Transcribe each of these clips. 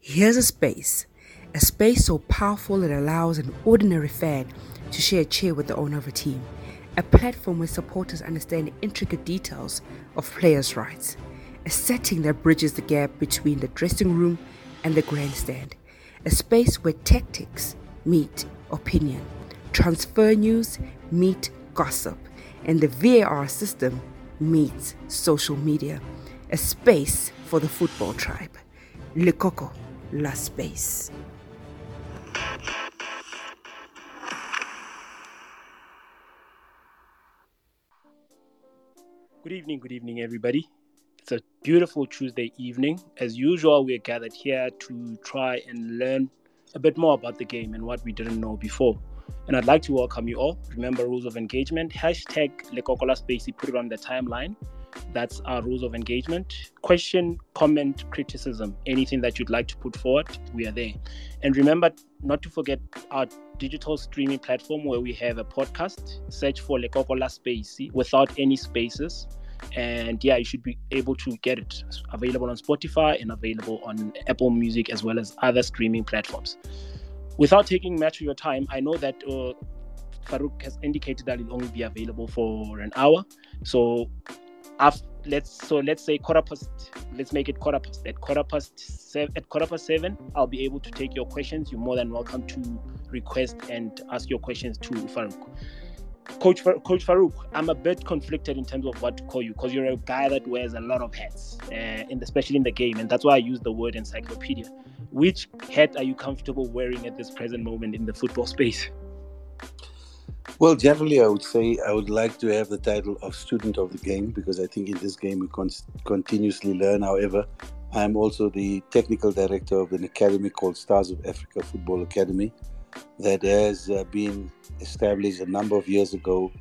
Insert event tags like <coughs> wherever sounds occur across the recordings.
Here's a space, a space so powerful it allows an ordinary fan to share a chair with the owner of a team, a platform where supporters understand the intricate details of players' rights, a setting that bridges the gap between the dressing room and the grandstand, a space where tactics meet opinion, transfer news meet gossip, and the VAR system meets social media, a space for the football tribe. Lekoko La Space. Good evening, good evening, everybody. It's a beautiful Tuesday evening. As usual, we're gathered here to try and learn a bit more about the game and what we didn't know before. And I'd like to welcome you all. Remember rules of engagement. Hashtag Lekokola Spacey, put it on the timeline. That's our rules of engagement. Question, comment, criticism, anything that you'd like to put forward, we are there. And remember not to forget our digital streaming platform where we have a podcast. Search for Lekokola Spacey without any spaces. And yeah, you should be able to get it it's available on Spotify and available on Apple Music as well as other streaming platforms. Without taking much of your time, I know that uh, Farouk has indicated that it'll only be available for an hour. So after, let's so let's say quarter past let's make it quarter past at quarter past seven at quarter past seven i'll be able to take your questions. You're more than welcome to request and ask your questions to farouk. Coach coach farouk i'm a bit conflicted in terms of what to call you because you're a guy that wears a lot of hats uh, in especially in the game and that's why i use the word encyclopedia. Which hat are you comfortable wearing at this present moment in the football space well, generally, I would say I would like to have the title of student of the game because I think in this game we con- continuously learn. However, I'm also the technical director of an academy called Stars of Africa Football Academy that has uh, been established a number of years ago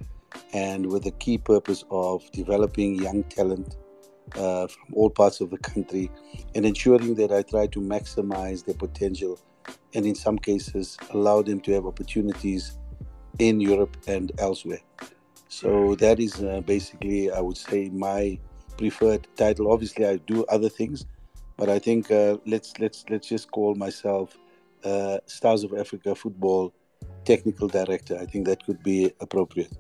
and with the key purpose of developing young talent uh, from all parts of the country and ensuring that I try to maximize their potential and in some cases allow them to have opportunities in Europe and elsewhere. So that is uh, basically, I would say, my preferred title. Obviously, I do other things, but I think uh, let's let's let's just call myself uh, Stars of Africa Football Technical Director. I think that could be appropriate.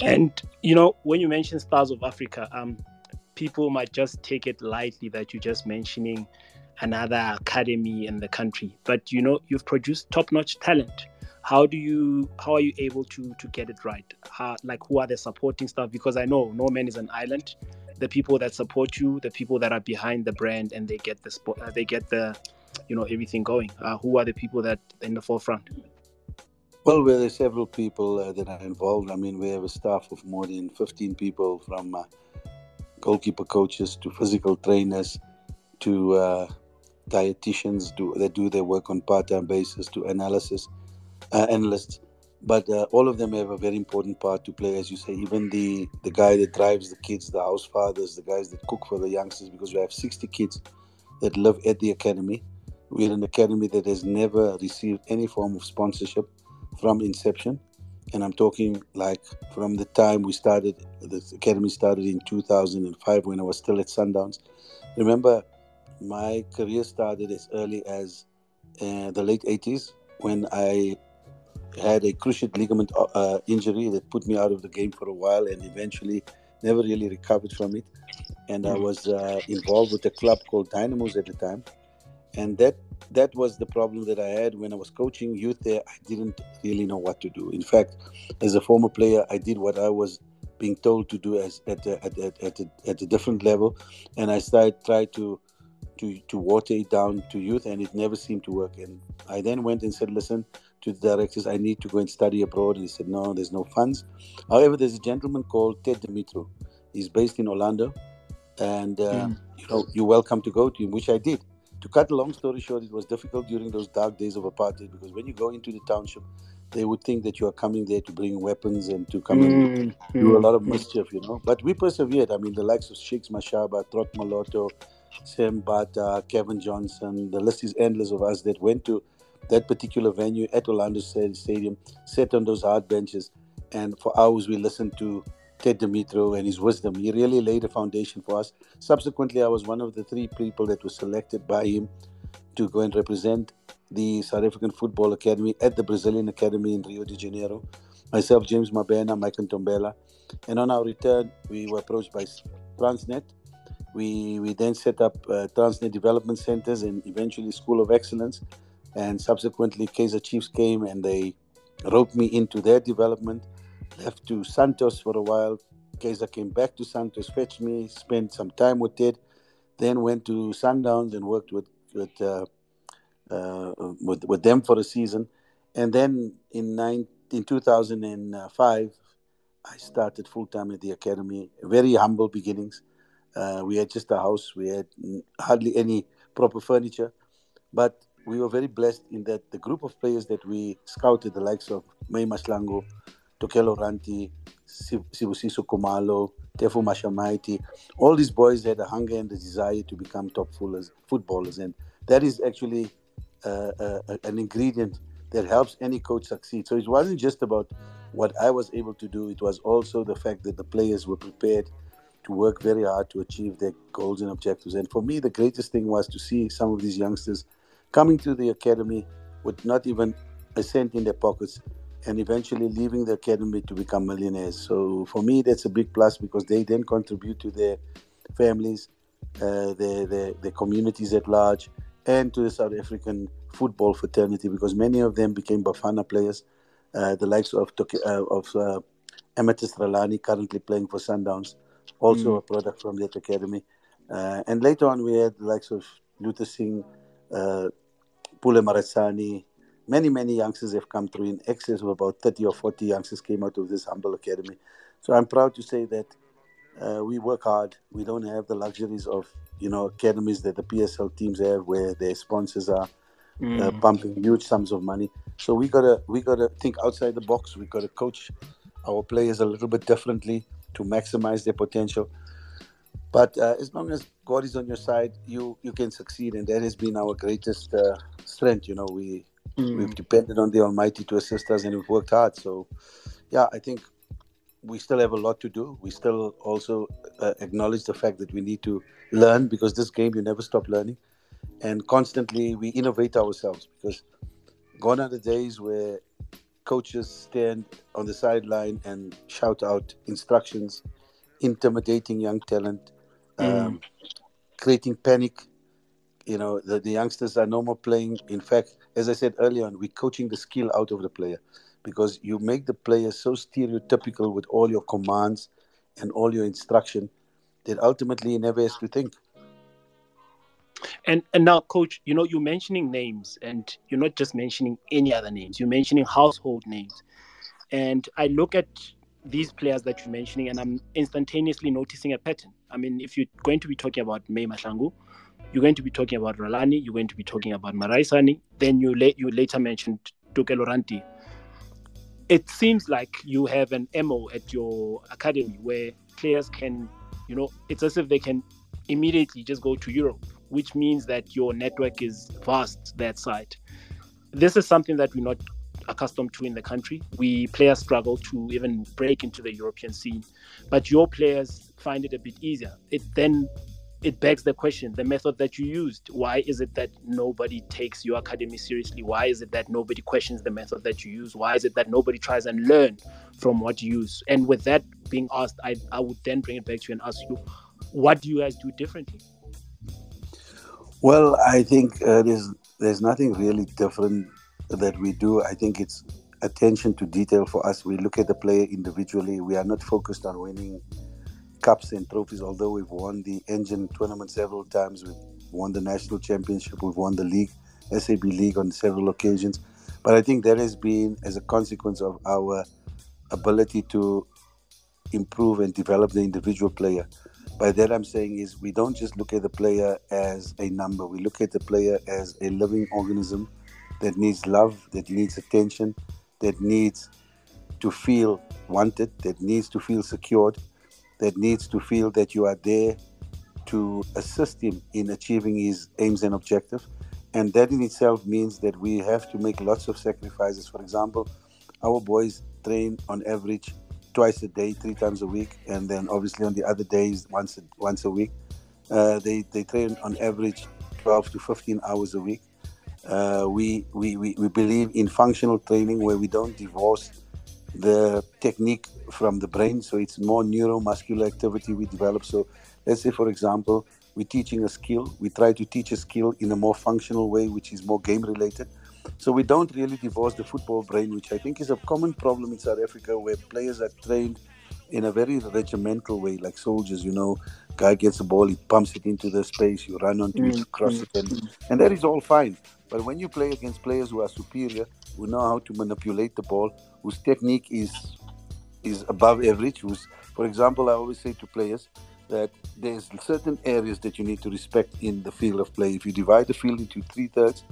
And you know, when you mention Stars of Africa, um, people might just take it lightly that you're just mentioning another academy in the country, but you know, you've produced top-notch talent how do you how are you able to to get it right? How, like who are the supporting stuff? Because i know no man is an island. The people that support you the people that are behind the brand and they get the spot uh, they get the you know everything going uh, who are the people that in the forefront? Well well there's several people uh, that are involved. I mean we have a staff of more than 15 people from uh, goalkeeper coaches to physical trainers to uh, dietitians do that do their work on part-time basis to analysis uh, analysts, but uh, all of them have a very important part to play, as you say. Even the the guy that drives the kids, the house fathers, the guys that cook for the youngsters, because we have 60 kids that live at the academy. We're an academy that has never received any form of sponsorship from inception. And I'm talking like from the time we started, the academy started in 2005 when I was still at Sundowns. Remember, my career started as early as uh, the late 80s when I had a cruciate ligament uh, uh, injury that put me out of the game for a while and eventually never really recovered from it. And I hmm. was uh, involved with a club called Dynamos at the time. And that that was the problem that I had when I was coaching youth there. I didn't really know what to do. In fact, as a former player, I did what I was being told to do as at a, at, at, at, a, at a different level. And I started try to to to water it down to youth, and it never seemed to work. And I then went and said, "Listen, to the directors, I need to go and study abroad. And he said, no, there's no funds. However, there's a gentleman called Ted Dumitru. He's based in Orlando. And, uh, mm. you know, you're welcome to go to him, which I did. To cut a long story short, it was difficult during those dark days of apartheid because when you go into the township, they would think that you are coming there to bring weapons and to come mm. and do a lot of mischief, you know. But we persevered. I mean, the likes of Shakes Mashaba, Trott Moloto, Sam Bata, Kevin Johnson, the list is endless of us that went to that particular venue at Orlando Stadium, sat on those hard benches, and for hours we listened to Ted Dumitru and his wisdom. He really laid a foundation for us. Subsequently, I was one of the three people that was selected by him to go and represent the South African Football Academy at the Brazilian Academy in Rio de Janeiro. Myself, James Mabena, Mike Ntombela. And on our return, we were approached by Transnet. We, we then set up uh, Transnet Development Centers and eventually School of Excellence. And subsequently, Kaizer Chiefs came and they roped me into their development. Left to Santos for a while. Kaizer came back to Santos, fetched me, spent some time with Ted, then went to Sundowns and worked with with uh, uh, with, with them for a season, and then in nine, in 2005, I started full time at the academy. Very humble beginnings. Uh, we had just a house. We had hardly any proper furniture, but we were very blessed in that the group of players that we scouted, the likes of May Mahlangu, Tokelo Ranti, Sibusiso Kumalo, Tefu Mashamaite, all these boys had a hunger and a desire to become top footballers. And that is actually uh, uh, an ingredient that helps any coach succeed. So it wasn't just about what I was able to do, it was also the fact that the players were prepared to work very hard to achieve their goals and objectives. And for me, the greatest thing was to see some of these youngsters coming to the academy with not even a cent in their pockets and eventually leaving the academy to become millionaires. So for me, that's a big plus because they then contribute to their families, uh, their, their, their communities at large, and to the South African football fraternity because many of them became Bafana players, uh, the likes of uh, of uh, Amethyst Ralani, currently playing for Sundowns, also mm. a product from that academy. Uh, and later on, we had the likes of Luther Singh, uh, Pule Marasani. Many, many youngsters have come through. In excess of about 30 or 40 youngsters came out of this humble academy. So I'm proud to say that uh, we work hard. We don't have the luxuries of you know academies that the PSL teams have, where their sponsors are uh, mm. uh, pumping huge sums of money. So we gotta we gotta think outside the box. We gotta coach our players a little bit differently to maximize their potential. But uh, as long as God is on your side, you you can succeed, and that has been our greatest uh, strength. You know, we mm. we've depended on the Almighty to assist us, and we've worked hard. So, yeah, I think we still have a lot to do. We still also uh, acknowledge the fact that we need to learn because this game you never stop learning, and constantly we innovate ourselves because gone are the days where coaches stand on the sideline and shout out instructions, intimidating young talent. Um, creating panic. You know, the, the youngsters are no more playing. In fact, as I said earlier on, we're coaching the skill out of the player because you make the player so stereotypical with all your commands and all your instruction that ultimately he never has to think. And and now, coach, you know you're mentioning names, and you're not just mentioning any other names. You're mentioning household names, and I look at these players that you're mentioning, and I'm instantaneously noticing a pattern. I mean, if you're going to be talking about May Mahlangu, you're going to be talking about Ralani, you're going to be talking about Maraisani, then you la- you later mentioned Tokelo Ranti it seems like you have an MO at your academy where players can, you know, it's as if they can immediately just go to Europe, which means that your network is vast that side. This is something that we're not accustomed to in the country. We players struggle to even break into the European scene, but your players find it a bit easier. It then it begs the question the method that you used why is it that nobody takes your academy seriously why is it that nobody questions the method that you use why is it that nobody tries and learn from what you use and with that being asked i, I would then bring it back to you and ask you what do you guys do differently well i think uh, there's there's nothing really different that we do i think it's attention to detail for us we look at the player individually we are not focused on winning cups and trophies. Although we've won the Engen tournament several times, we've won the national championship, we've won the league, SAB league on several occasions. But I think that has been as a consequence of our ability to improve and develop the individual player. By that I'm saying is we don't just look at the player as a number. We look at the player as a living organism that needs love, that needs attention, that needs to feel wanted, that needs to feel secured, that needs to feel that you are there to assist him in achieving his aims and objectives. And that in itself means that we have to make lots of sacrifices. For example, our boys train on average twice a day, three times a week, and then obviously on the other days once a, once a week. Uh, they they train on average 12 to 15 hours a week. Uh, we, we, we, we believe in functional training where we don't divorce the technique from the brain. So it's more neuromuscular activity we develop. So let's say, for example, we're teaching a skill. We try to teach a skill in a more functional way, which is more game related. So we don't really divorce the football brain, which I think is a common problem in South Africa, where players are trained in a very regimental way, like soldiers. You know, guy gets a ball, he pumps it into the space, you run onto mm-hmm. it, cross it, and, and that is all fine. But when you play against players who are superior, who know how to manipulate the ball, whose technique is is above average, who's, for example, I always say to players that there's certain areas that you need to respect in the field of play. If you divide the field into three thirds,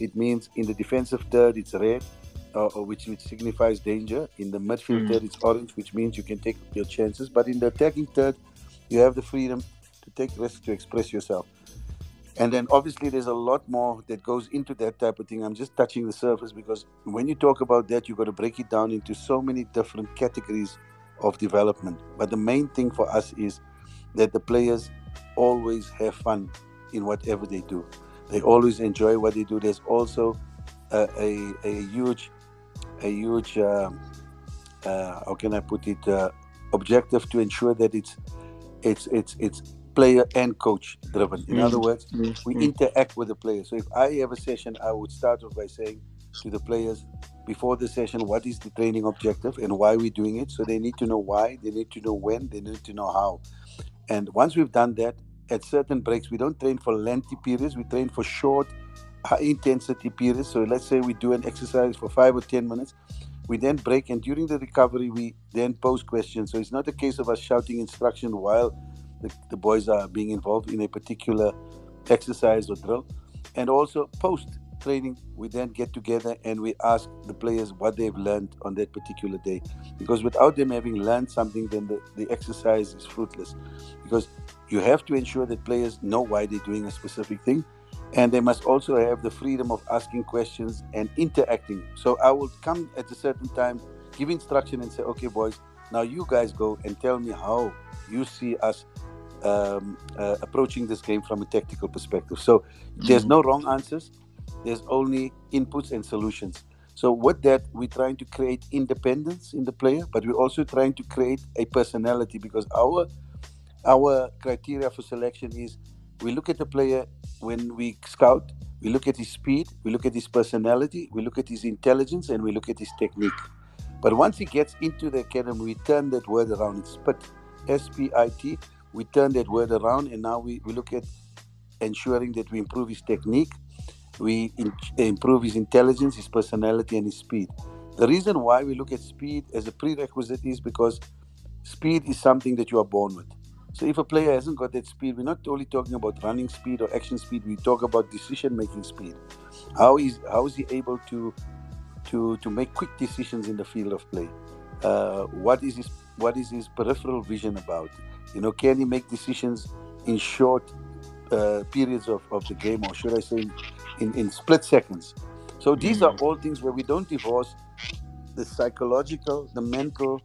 it means in the defensive third it's red, uh, which which signifies danger. In the midfield mm. third it's orange, which means you can take your chances. But in the attacking third, you have the freedom to take risks to express yourself. And then obviously there's a lot more that goes into that type of thing. I'm just touching the surface because when you talk about that, you've got to break it down into so many different categories of development. But the main thing for us is that the players always have fun in whatever they do. They always enjoy what they do. There's also a, a, a huge, a huge, uh, uh, how can I put it, uh, objective to ensure that it's, it's, it's, it's player and coach driven. In mm. other words, mm. we mm. interact with the players. So if I have a session, I would start off by saying to the players before the session, what is the training objective and why we're doing it. So they need to know why, they need to know when, they need to know how. And once we've done that, at certain breaks, we don't train for lengthy periods, we train for short, high intensity periods. So let's say we do an exercise for five or 10 minutes. We then break, and during the recovery, we then pose questions. So it's not a case of us shouting instruction while the, the boys are being involved in a particular exercise or drill. And also post training, we then get together and we ask the players what they've learned on that particular day. Because without them having learned something, then the, the exercise is fruitless. Because you have to ensure that players know why they're doing a specific thing. And they must also have the freedom of asking questions and interacting. So I will come at a certain time, give instruction, and say, okay, boys, now you guys go and tell me how you see us um, uh, approaching this game from a tactical perspective. So there's mm. no wrong answers. There's only inputs and solutions. So with that, we're trying to create independence in the player, but we're also trying to create a personality because our our criteria for selection is we look at the player when we scout, we look at his speed, we look at his personality, we look at his intelligence, and we look at his technique. But once he gets into the academy, we turn that word around. It's spit, S P I T we turn that word around and now we, we look at ensuring that we improve his technique, we in, improve his intelligence, his personality, and his speed. The reason why we look at speed as a prerequisite is because speed is something that you are born with. So if a player hasn't got that speed, we're not only talking about running speed or action speed. We talk about decision-making speed. How is how is he able to to to make quick decisions in the field of play? Uh, what is his what is his peripheral vision about? You know, can he make decisions in short uh, periods of, of the game, or should I say, in, in split seconds? So these are mm. all things where we don't divorce the psychological, the mental,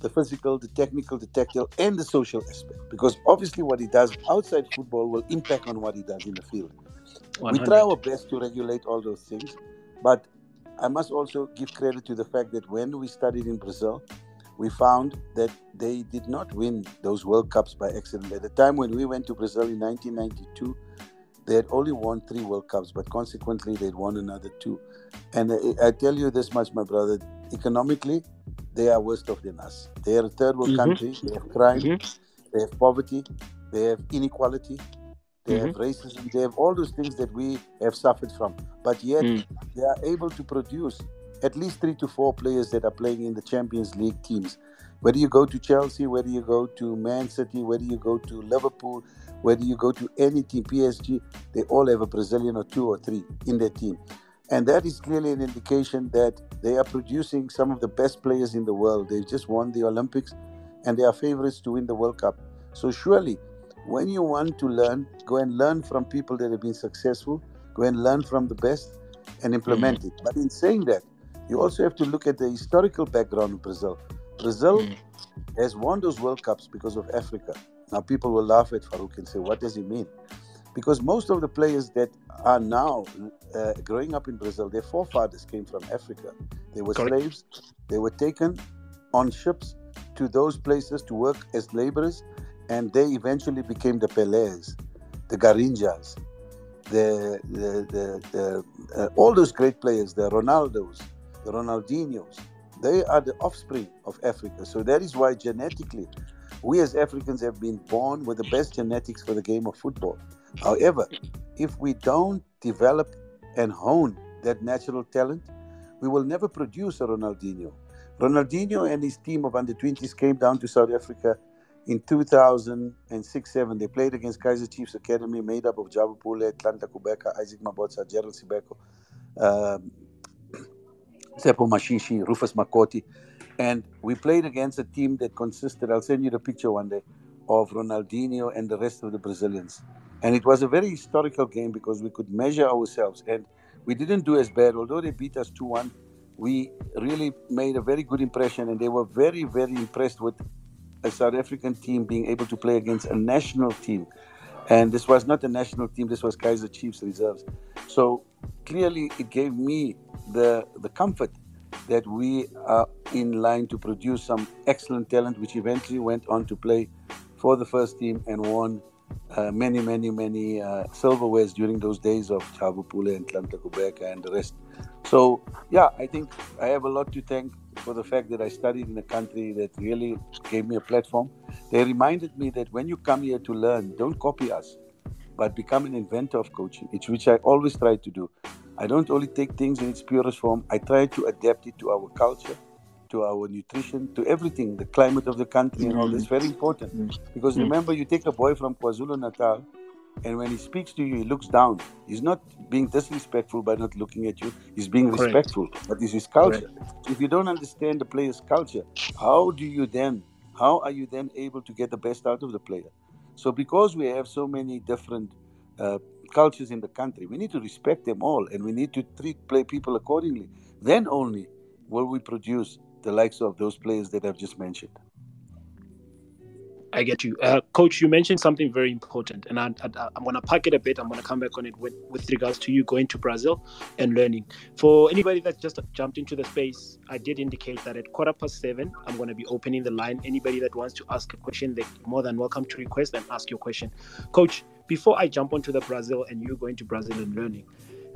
the physical, the technical, the tactile, and the social aspect. Because obviously, what he does outside football will impact on what he does in the field. 100. We try our best to regulate all those things, but I must also give credit to the fact that when we studied in Brazil, we found that they did not win those World Cups by accident. At the time when we went to Brazil in 1992, they had only won three World Cups, but consequently they'd won another two. And I, I tell you this much, my brother, economically, they are worse off than us. They are a third world mm-hmm. country. They have crime, mm-hmm. they have poverty, they have inequality, they mm-hmm. have racism, they have all those things that we have suffered from. But yet mm. they are able to produce at least three to four players that are playing in the Champions League teams. Whether you go to Chelsea, whether you go to Man City, whether you go to Liverpool, whether you go to any team, PSG, they all have a Brazilian or two or three in their team. And that is clearly an indication that they are producing some of the best players in the world. They've just won the Olympics and they are favorites to win the World Cup. So, surely, when you want to learn, go and learn from people that have been successful, go and learn from the best and implement mm-hmm. it. But in saying that, you also have to look at the historical background of Brazil. Brazil mm. has won those World Cups because of Africa. Now, people will laugh at Farouk and say, What does he mean? because most of the players that are now uh, growing up in Brazil, their forefathers came from Africa. They were Correct. slaves. They were taken on ships to those places to work as laborers, and they eventually became the Pelés, the Garrinchas, the, the, the, the uh, all those great players, the Ronaldos, the Ronaldinhos. They are the offspring of Africa. So that is why genetically, we as Africans have been born with the best genetics for the game of football. However, if we don't develop and hone that natural talent, we will never produce a Ronaldinho. Ronaldinho and his team of under 20s came down to South Africa in 2006 7. They played against Kaizer Chiefs Academy, made up of Jabu Pule, Tlanta Kubeka, Isaac Mabotsa, Gerald Sibeko, um, Seppo Mashishi, Rufus Makoti. And we played against a team that consisted, I'll send you the picture one day, of Ronaldinho and the rest of the Brazilians. And it was a very historical game because we could measure ourselves. And we didn't do as bad, although they beat us 2 1 we really made a very good impression, and they were very, very impressed with a South African team being able to play against a national team. And this was not a national team, this was Kaizer Chiefs reserves. So clearly, it gave me the, the comfort that we are in line to produce some excellent talent, which eventually went on to play for the first team and won uh, many, many, many uh, silverwares during those days of Jabu Pule and Tlanta and the rest. So, yeah, I think I have a lot to thank for the fact that I studied in a country that really gave me a platform. They reminded me that when you come here to learn, don't copy us, but become an inventor of coaching. It's which I always try to do. I don't only take things in its purest form, I try to adapt it to our culture, to our nutrition, to everything, the climate of the country and all this. Very important. Because remember, you take a boy from KwaZulu Natal and when he speaks to you, he looks down. He's not being disrespectful by not looking at you. He's being Correct. respectful. But this is culture. Correct. If you don't understand the player's culture, how do you then, how are you then able to get the best out of the player? So because we have so many different uh, cultures in the country, we need to respect them all, and we need to treat play people accordingly. Then only will we produce the likes of those players that I've just mentioned. I get you, uh, Coach. You mentioned something very important, and I, am going to pack it a bit. I'm going to come back on it with, with regards to you going to Brazil and learning. For anybody that just jumped into the space, I did indicate that at quarter past seven, I'm going to be opening the line. Anybody that wants to ask a question, they're more than welcome to request and ask your question, Coach. Before I jump onto the Brazil and you going to Brazil and learning,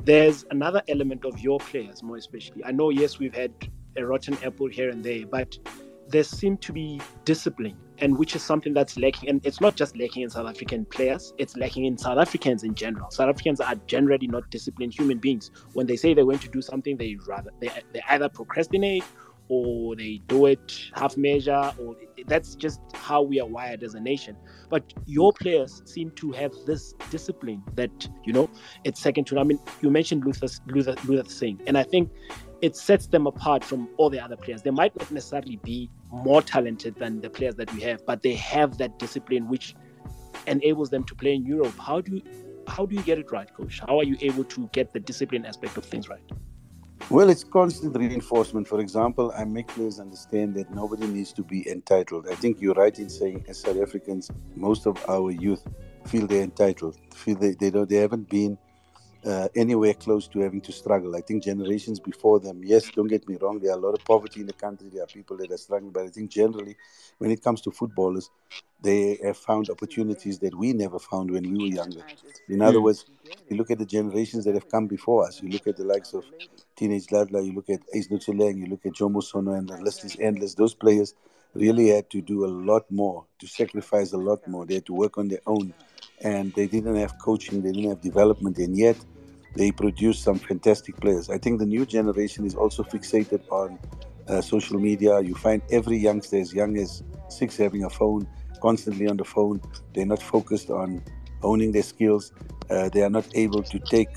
there's another element of your players, more especially. I know, yes, we've had a rotten apple here and there, but there seemed to be discipline and which is something that's lacking. And it's not just lacking in South African players; it's lacking in South Africans in general. South Africans are generally not disciplined human beings. When they say they're going to do something, they rather they, they either procrastinate or they do it half measure or that's just how we are wired as a nation but your players seem to have this discipline that you know it's second to i mean you mentioned luther luther, luther singh and i think it sets them apart from all the other players. They might not necessarily be more talented than the players that we have, but they have that discipline which enables them to play in Europe. How do you how do you get it right, coach? How are you able to get the discipline aspect of things right? Well, it's constant reinforcement. For example, I make players understand that nobody needs to be entitled. I think you're right in saying, as South Africans, most of our youth feel they're entitled, feel they, they don't, they haven't been uh, anywhere close to having to struggle. I think generations before them, yes, don't get me wrong, there are a lot of poverty in the country, there are people that are struggling, but I think generally, when it comes to footballers, they have found opportunities that we never found when we were younger. In other words, you look at the generations that have come before us, you look at the likes of Teenage Dladla, you look at Ace Ntsoelengoe, you look at Jomo Sono, and the list is endless. Those players really had to do a lot more, to sacrifice a lot more. They had to work on their own and they didn't have coaching, they didn't have development, and yet they produced some fantastic players. I think the new generation is also fixated on uh, social media. You find every youngster as young as six having a phone, constantly on the phone. They're not focused on owning their skills. Uh, they are not able to take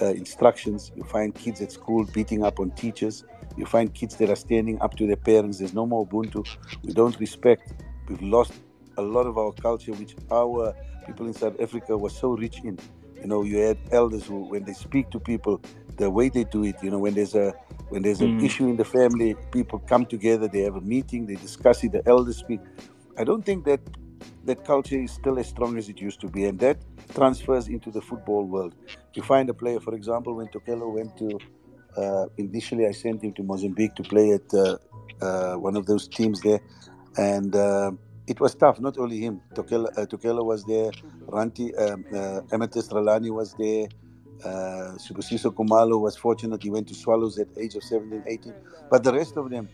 uh, instructions. You find kids at school beating up on teachers. You find kids that are standing up to their parents. There's no more Ubuntu. We don't respect. We've lost a lot of our culture, which our people in South Africa were so rich in. You know, you had elders who, when they speak to people, the way they do it. You know, when there's a when there's an mm. issue in the family, people come together, they have a meeting, they discuss it. The elders speak. I don't think that that culture is still as strong as it used to be, and that transfers into the football world. You find a player, for example, when Tokelo went to uh, initially, I sent him to Mozambique to play at uh, uh, one of those teams there, and uh, it was tough. Not only him, Tokelo, uh, was there, Ranti, um, uh, Amethyst Ralani was there. Uh, Kumalo was fortunate he went to Swallows at age of 17, 18. But the rest of them,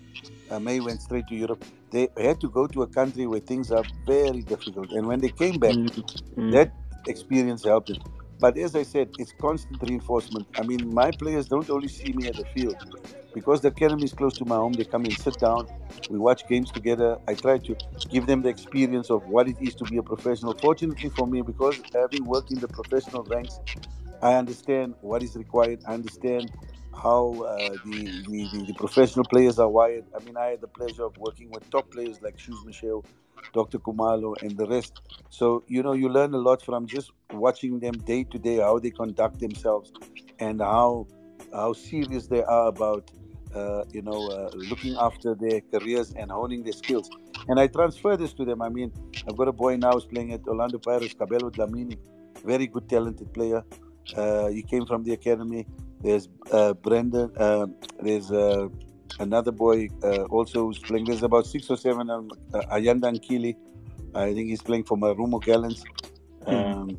uh, May went straight to Europe. They had to go to a country where things are very difficult. And when they came back, mm-hmm. that experience helped it. But as I said, it's constant reinforcement. I mean, my players don't only see me at the field because the academy is close to my home. They come and sit down. We watch games together. I try to give them the experience of what it is to be a professional. Fortunately for me, because having worked in the professional ranks, I understand what is required. I understand how uh, the, the, the, professional players are wired. I mean, I had the pleasure of working with top players like Shoes Moshoeu, Dr. Kumalo, and the rest. So, you know, you learn a lot from just watching them day to day, how they conduct themselves and how how serious they are about, uh, you know, uh, looking after their careers and honing their skills. And I transfer this to them. I mean, I've got a boy now who's playing at Orlando Pirates, Kabelo Dlamini, very good, talented player. Uh, he came from the academy. There's uh, Brendan. Uh, there's uh, another boy uh, also who's playing. There's about six or seven. Um, uh, Ayanda Nkili. I think he's playing for Marumo Gallants. Hmm. Um, mm.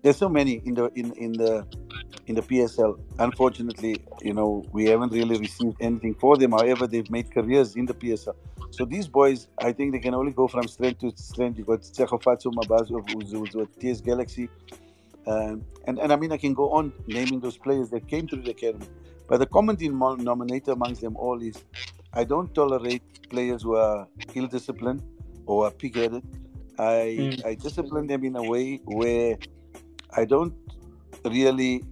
There's so many in the in in the in the PSL. Unfortunately, you know, we haven't really received anything for them. However, they've made careers in the PSL. So these boys, I think they can only go from strength to strength. You've got Tsechofatsu Mabazo, who's, who's with TS Galaxy. Um, and, and I mean, I can go on naming those players that came through the academy. But the common denominator amongst them all is I don't tolerate players who are ill disciplined or are pig headed. I, mm. I discipline them in a way where I don't really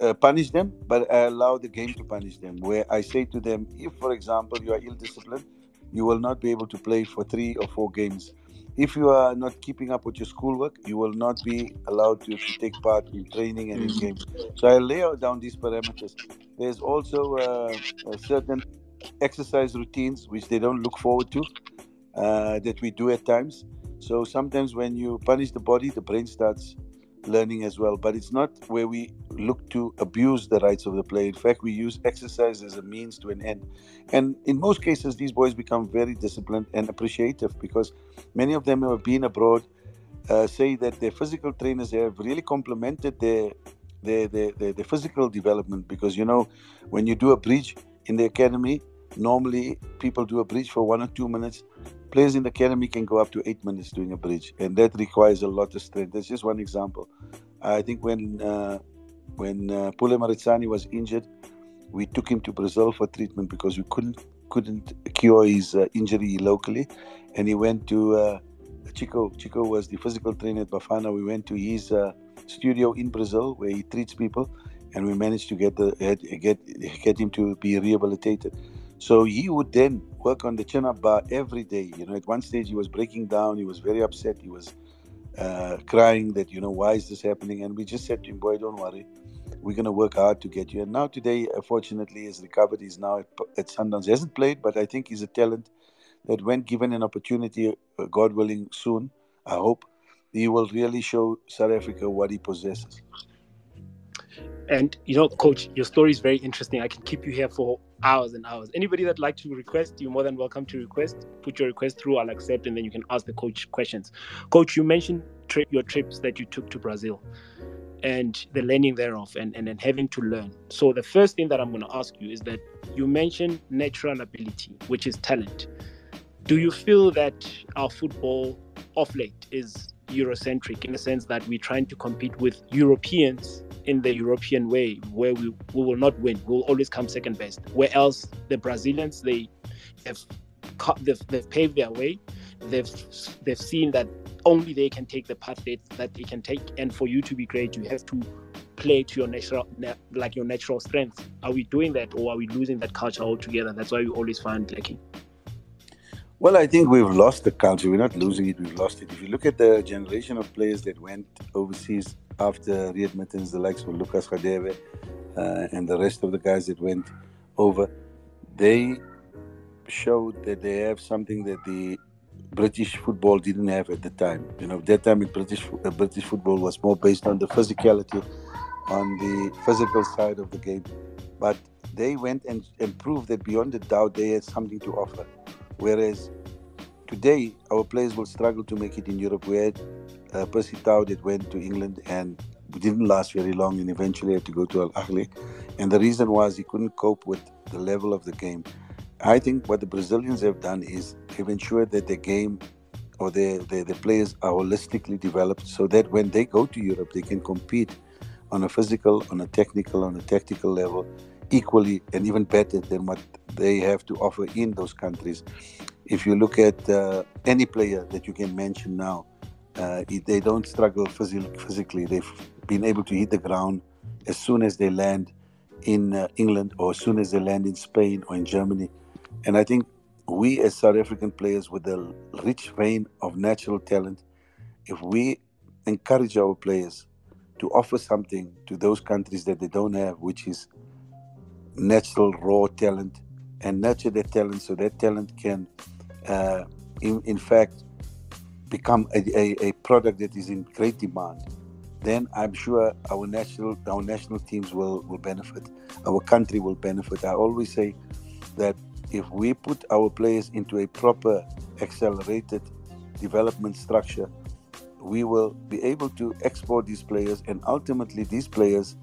uh, punish them, but I allow the game to punish them. Where I say to them, if, for example, you are ill disciplined, you will not be able to play for three or four games if you are not keeping up with your schoolwork, you will not be allowed to, to take part in training and in mm. games. So I lay out down these parameters. There's also uh, certain exercise routines which they don't look forward to uh, that we do at times. So sometimes when you punish the body, the brain starts learning as well. But it's not where we look to abuse the rights of the player. In fact, we use exercise as a means to an end. And in most cases, these boys become very disciplined and appreciative because many of them who have been abroad uh, say that their physical trainers have really complemented their their, their, their, their physical development because you know when you do a bridge in the academy normally people do a bridge for one or two minutes players in the academy can go up to eight minutes doing a bridge, and that requires a lot of strength. That's just one example. I think when uh, when uh, Pule Maritsani was injured, we took him to Brazil for treatment because we couldn't couldn't cure his uh, injury locally, and he went to uh, Chico. Chico was the physical trainer at Bafana. We went to his uh, studio in Brazil where he treats people, and we managed to get the get get him to be rehabilitated. So he would then work on the chin up bar every day. You know, at one stage he was breaking down. He was very upset. He was uh, crying that, you know, why is this happening? And we just said to him, boy, don't worry. We're going to work hard to get you. And now today, uh, fortunately, he's recovered. He's now at, at Sundowns. He hasn't played, but I think he's a talent that when given an opportunity, uh, God willing, soon, I hope, he will really show South Africa what he possesses. And you know, coach, your story is very interesting. I can keep you here for hours and hours. Anybody that like to request, you're more than welcome to request. Put your request through, I'll accept, and then you can ask the coach questions. Coach, you mentioned tri- your trips that you took to Brazil and the learning thereof and, and, and having to learn. So the first thing that I'm going to ask you is that you mentioned natural ability, which is talent. Do you feel that our football off late is Eurocentric in the sense that we're trying to compete with Europeans in the European way, where we, we will not win. We'll always come second best. Where else the Brazilians they have they've, they've paved their way. They've they've seen that only they can take the path that, that they can take, and for you to be great, you have to play to your natural like your natural strength. Are we doing that, or are we losing that culture altogether? That's why we always find lacking. Well, I think we've lost the culture. We're not losing it, we've lost it. If you look at the generation of players that went overseas after readmittance, the likes of Lucas Radebe uh, and the rest of the guys that went over, they showed that they have something that the British football didn't have at the time. You know, at that time British uh, British football was more based on the physicality, on the physical side of the game. But they went and, and proved that beyond a doubt they had something to offer. Whereas today our players will struggle to make it in Europe. We had uh, Percy Tau went to England and didn't last very long and eventually had to go to Al Ahly. And the reason was he couldn't cope with the level of the game. I think what the Brazilians have done is they've ensured that the game or the, the, the players are holistically developed so that when they go to Europe, they can compete on a physical, on a technical, on a tactical level equally and even better than what they have to offer in those countries. If you look at uh, any player that you can mention now, uh, they don't struggle physically. They've been able to hit the ground as soon as they land in uh, England or as soon as they land in Spain or in Germany and I think we, as South African players with a rich vein of natural talent, if we encourage our players to offer something to those countries that they don't have, which is natural raw talent, and nurture that talent so that talent can, uh, in, in fact, become a, a, a, product that is in great demand, then I'm sure our national our national teams will, will benefit. Our country will benefit. I always say that if we put our players into a proper accelerated development structure, we will be able to export these players, and ultimately, these players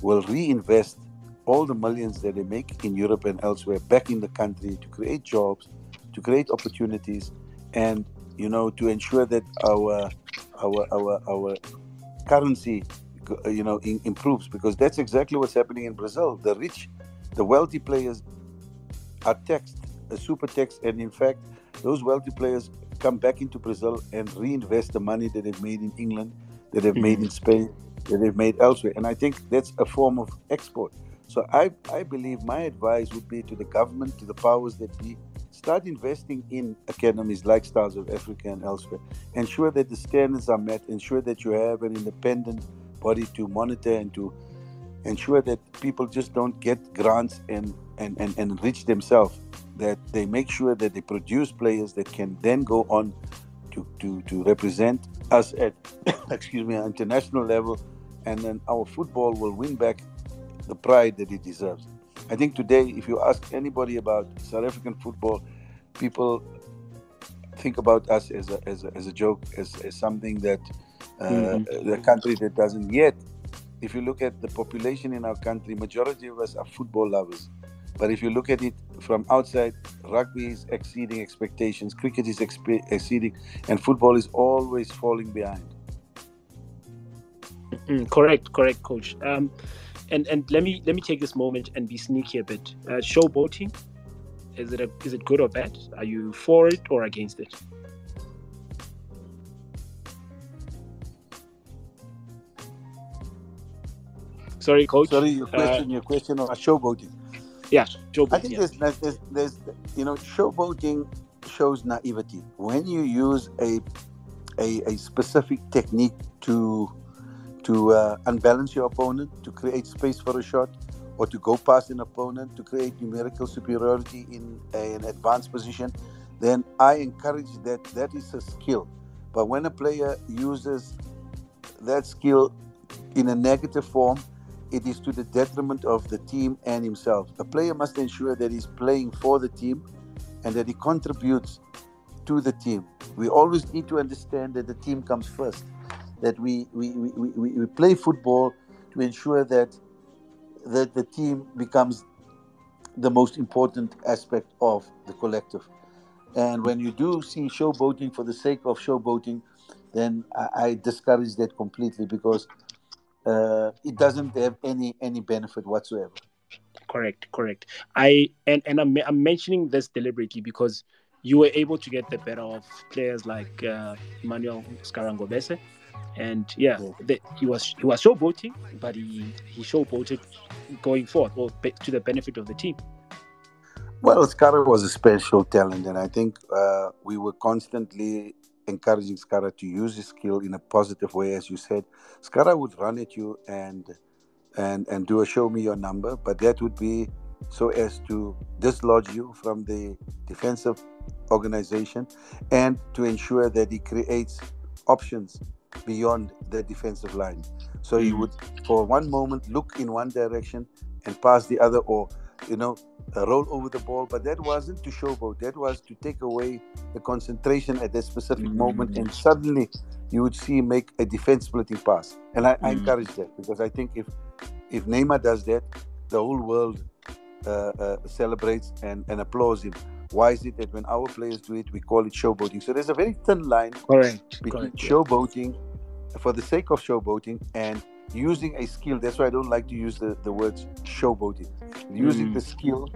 will reinvest all the millions that they make in Europe and elsewhere back in the country to create jobs, to create opportunities, and you know to ensure that our our our our currency you know in, improves because that's exactly what's happening in Brazil. The rich, the wealthy players are taxed, a super tax, and in fact, those wealthy players come back into Brazil and reinvest the money that they've made in England, that they've mm-hmm. made in Spain, that they've made elsewhere. And I think that's a form of export. So I, I believe my advice would be to the government, to the powers that be, start investing in academies like Stars of Africa and elsewhere. Ensure that the standards are met. Ensure that you have an independent body to monitor and to ensure that people just don't get grants and and, and, and enrich themselves, that they make sure that they produce players that can then go on to, to, to represent us at <coughs> excuse me international level and then our football will win back the pride that it deserves. I think today if you ask anybody about South African football, people think about us as a, as a, as a joke, as, as something that uh, mm-hmm. the country that doesn't yet. If you look at the population in our country, majority of us are football lovers. But if you look at it from outside, rugby is exceeding expectations, cricket is expe- exceeding, and football is always falling behind. Mm, correct, correct, coach. Um, and and let me let me take this moment and be sneaky a bit. Uh, showboating, is it a, is it good or bad? Are you for it or against it? Sorry, coach. Sorry, your uh, question. Uh, your question on showboating. Yeah, I think yeah. There's, there's, there's, you know, showboating shows naivety. When you use a, a, a specific technique to, to uh, unbalance your opponent, to create space for a shot, or to go past an opponent, to create numerical superiority in a, an advanced position, then I encourage that. That is a skill. But when a player uses that skill in a negative form, it is to the detriment of the team and himself. A player must ensure that he's playing for the team and that he contributes to the team. We always need to understand that the team comes first, that we, we, we, we, we play football to ensure that, that the team becomes the most important aspect of the collective. And when you do see showboating for the sake of showboating, then I, I discourage that completely because uh, it doesn't have any any benefit whatsoever. Correct, correct. I and and I'm, I'm mentioning this deliberately because you were able to get the better of players like uh, Emmanuel Scara Ngobese. And yeah. The, he was he was showboating, but he he showboated going forward, or to the benefit of the team. Well, Scara was a special talent, and I think uh, we were constantly encouraging Scara to use his skill in a positive way, as you said. Scara would run at you and and and do a show me your number, but that would be so as to dislodge you from the defensive organization and to ensure that he creates options beyond the defensive line. So he would, for one moment, look in one direction and pass the other, or you know, uh, roll over the ball. But that wasn't to showboat. That was to take away the concentration at that specific mm-hmm. moment, and suddenly you would see him make a defense splitting pass. And I, mm-hmm. I, encourage that because I think if if Neymar does that, the whole world uh, uh, celebrates and, and applauds him. Why is it that when our players do it, we call it showboating? So there's a very thin line Correct. between Correct. showboating for the sake of showboating and using a skill. That's why I don't like to use the, the words showboating. Using mm. the skill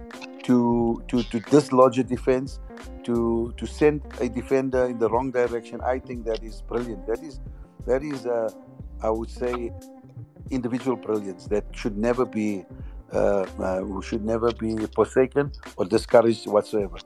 to to to dislodge a defense, to to send a defender in the wrong direction. I think that is brilliant. That is that is uh, I would say individual brilliance that should never be uh, uh, should never be forsaken or discouraged whatsoever.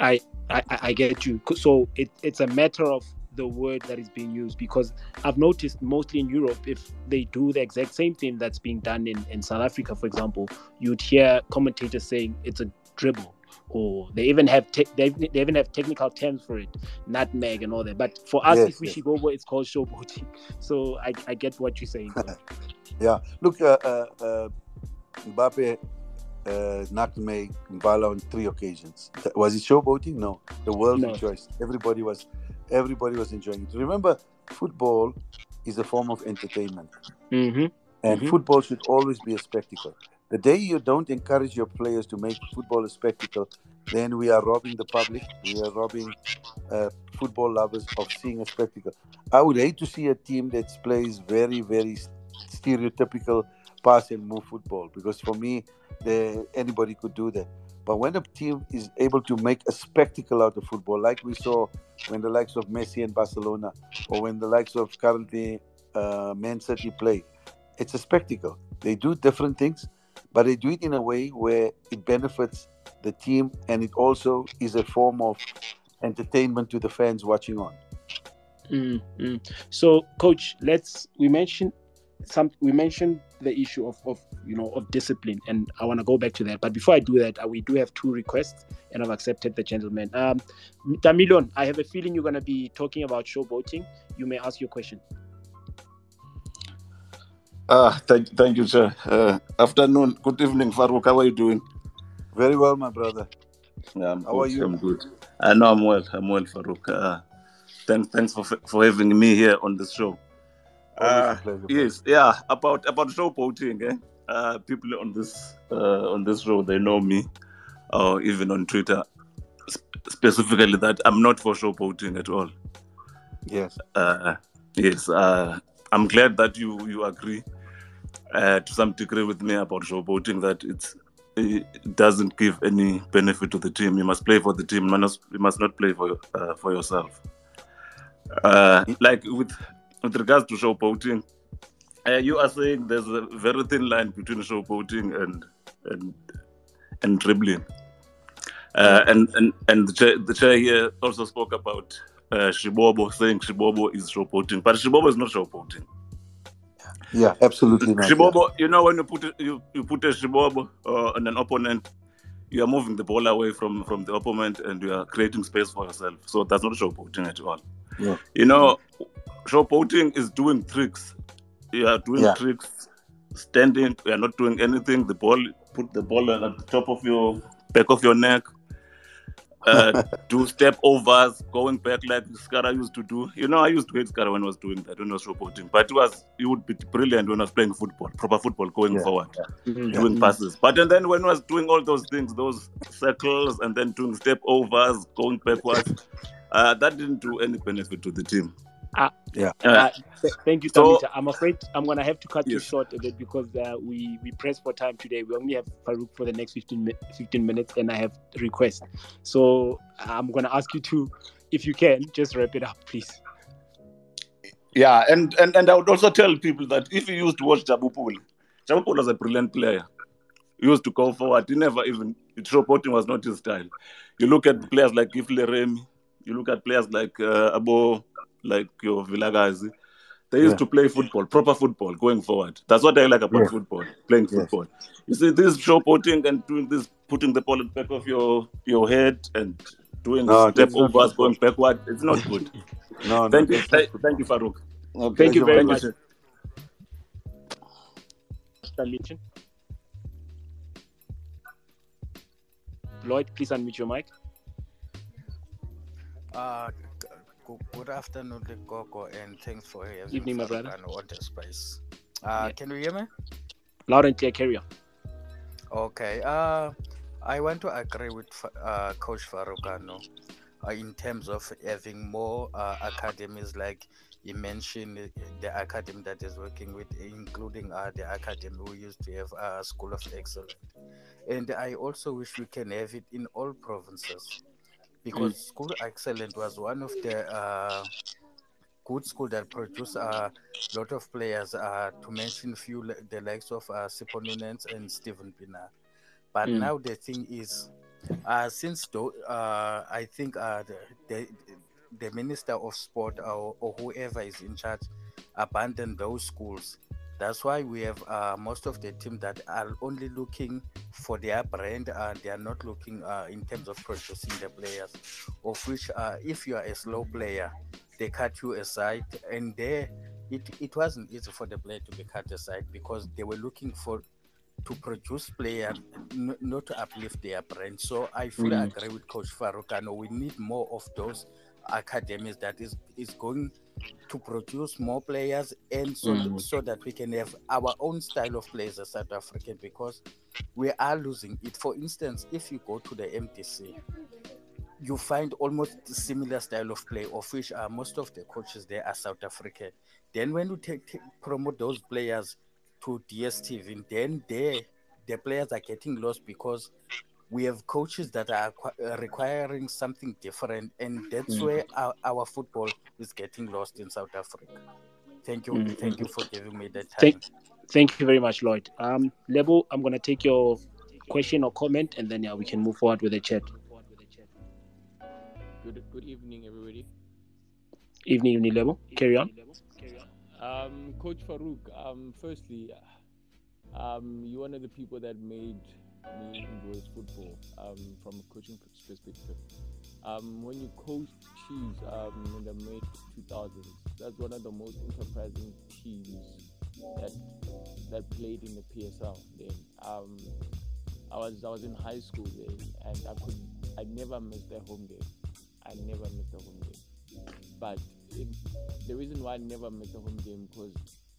I I, I get you. So it, it's a matter of the word that is being used because I've noticed mostly in Europe, if they do the exact same thing that's being done in, in South Africa, for example, you'd hear commentators saying it's a dribble or they even have te- they, they even have technical terms for it, nutmeg and all that. But for us, yes, if we yes. go over, it's called showboating. <laughs> So I, I get what you're saying. <laughs> yeah, look, uh, uh, uh, Mbappe uh, nutmeg Mbala on three occasions. Was it showboating? No, the world no. rejoiced. Everybody was everybody was enjoying it. Remember, football is a form of entertainment, mm-hmm. and mm-hmm. football should always be a spectacle. The day you don't encourage your players to make football a spectacle, then we are robbing the public. We are robbing uh, football lovers of seeing a spectacle. I would hate to see a team that plays very, very stereotypical pass and move football because for me, the, anybody could do that. But when a team is able to make a spectacle out of football, like we saw when the likes of Messi and Barcelona, or when the likes of currently uh, Man City play, it's a spectacle. They do different things, but they do it in a way where it benefits the team and it also is a form of entertainment to the fans watching on. Mm-hmm. So, coach, let's we mentioned some we mentioned the issue of, of you know of discipline and i want to go back to that but before i do that uh, we do have two requests and i've accepted the gentleman um damilon i have a feeling you're going to be talking about showboating you may ask your question Ah, thank, thank you, sir. Uh, afternoon. Good evening, Farouk. How are you doing? Very well, my brother. Yeah, I'm How good. are you? I'm good. I know I'm well. I'm well, Farouk. Uh, thanks, thanks for for having me here on the show. Uh, yes, yeah. About about showboating, eh? Uh, people on this uh, on this show they know me, or even on Twitter, sp- specifically that I'm not for showboating at all. Yes. Uh, yes. Uh, I'm glad that you you agree uh, to some degree with me about showboating that it's it doesn't give any benefit to the team. You must play for the team. You must, you must not play for uh, for yourself. Uh, like with with regards to showboating, uh, you are saying there's a very thin line between showboating and and and dribbling. Uh, and and and the chair, the chair here also spoke about uh, Shibobo saying Shibobo is showboating, but Shibobo is not showboating. Yeah, absolutely not. Shibobo, you know, when you put it, you, you put a Shibobo uh, on an opponent, you are moving the ball away from from the opponent and you are creating space for yourself. So that's not showboating at all. Yeah. You know, showboating is doing tricks. You are doing Yeah. tricks, standing. You are not doing anything. The ball, put the ball at the top of your back of your neck. Uh, <laughs> do step overs, going back like Skara used to do. You know, I used to hate Skara when I was doing that when I was showboating. But it was it would be brilliant when I was playing football, proper football, going Yeah. forward Mhm. doing passes. But and then when I was doing all those things, those circles, and then doing step overs, going backwards, <laughs> uh, that didn't do any benefit to the team. Ah. Yeah. Uh, th- thank you, So- Tamita. I'm afraid I'm gonna have to cut you short a bit because uh, we we press for time today. We only have Farouk for the next 15, mi- 15 minutes, and I have requests. So I'm gonna ask you to, if you can, just wrap it up, please. yeah, and, and and I would also tell people that if you used to watch Jabu Pule, Jabupul was a brilliant player. He used to go forward. He never even showboating was not his style. You look at players like Gifle Remy, you look at players like uh, Abo, like your Vilakazi. They used Yeah. to play football, proper football, going forward. That's what I like about Yeah. football, playing Yes. football. You see, this showboating and doing this, putting the ball in the back of your your head and doing No, step it's not overs, good. going backward. It's not <laughs> good. No, no, thank you, that's not thank, thank you, Farouk. No, Thank you very man. much. you. Lloyd, please unmute your mic. Uh, g- g- good afternoon, Gogo, and thanks for having Evening, my brother. On the space. Uh, Yeah. Can you hear me? Loud and clear, carry on. Okay. Uh, I want to agree with uh, Coach Farukano uh, in terms of having more uh, academies, like you mentioned the academy that is working with, including uh, the academy we used to have uh, School of Excellence. And I also wish we can have it in all provinces because School Excellent was one of the uh, good school that produced a lot of players. Uh, to mention few, the likes of uh, Sipho Nunez and Steven Pienaar. But Mm. now the thing is, uh, since though, uh, I think uh, the, the the minister of sport or, or whoever is in charge abandoned those schools. That's why we have uh, most of the team that are only looking for their brand. Uh, they are not looking uh, in terms of producing the players. Of which, uh, if you are a slow player, they cut you aside, and there it, it wasn't easy for the player to be cut aside because they were looking for to produce players, n- not to uplift their brand. So I fully Mm. agree with Coach Farukano. We need more of those academies that is is going to produce more players and so Mm. so that we can have our own style of players as South African because we are losing it. For instance, if you go to the MDC, you find almost similar style of play, of which uh, most of the coaches there are South African. Then when you take, take promote those players to DSTV, then there the players are getting lost because we have coaches that are uh, requiring something different, and that's Mm. where our, our football is getting lost in South Africa. Thank you, Mm. thank you for giving me that time. Thank- Thank you very much, Lloyd. Um, Lebo, I'm gonna take your question or comment, and then yeah, we can move forward with the chat. Good, good evening, everybody. Evening, evening, Lebo. Carry on. Um, Coach Farouk, um, firstly, um, you're one of the people that made me enjoy football um, from a coaching perspective. Um, when you coach Chiefs um, in the mid 2000s, that's one of the most enterprising teams that that played in the PSL. Then um, I was I was in high school then, and I could I never missed a home game. I never missed a home game. But it, the reason why I never missed a home game because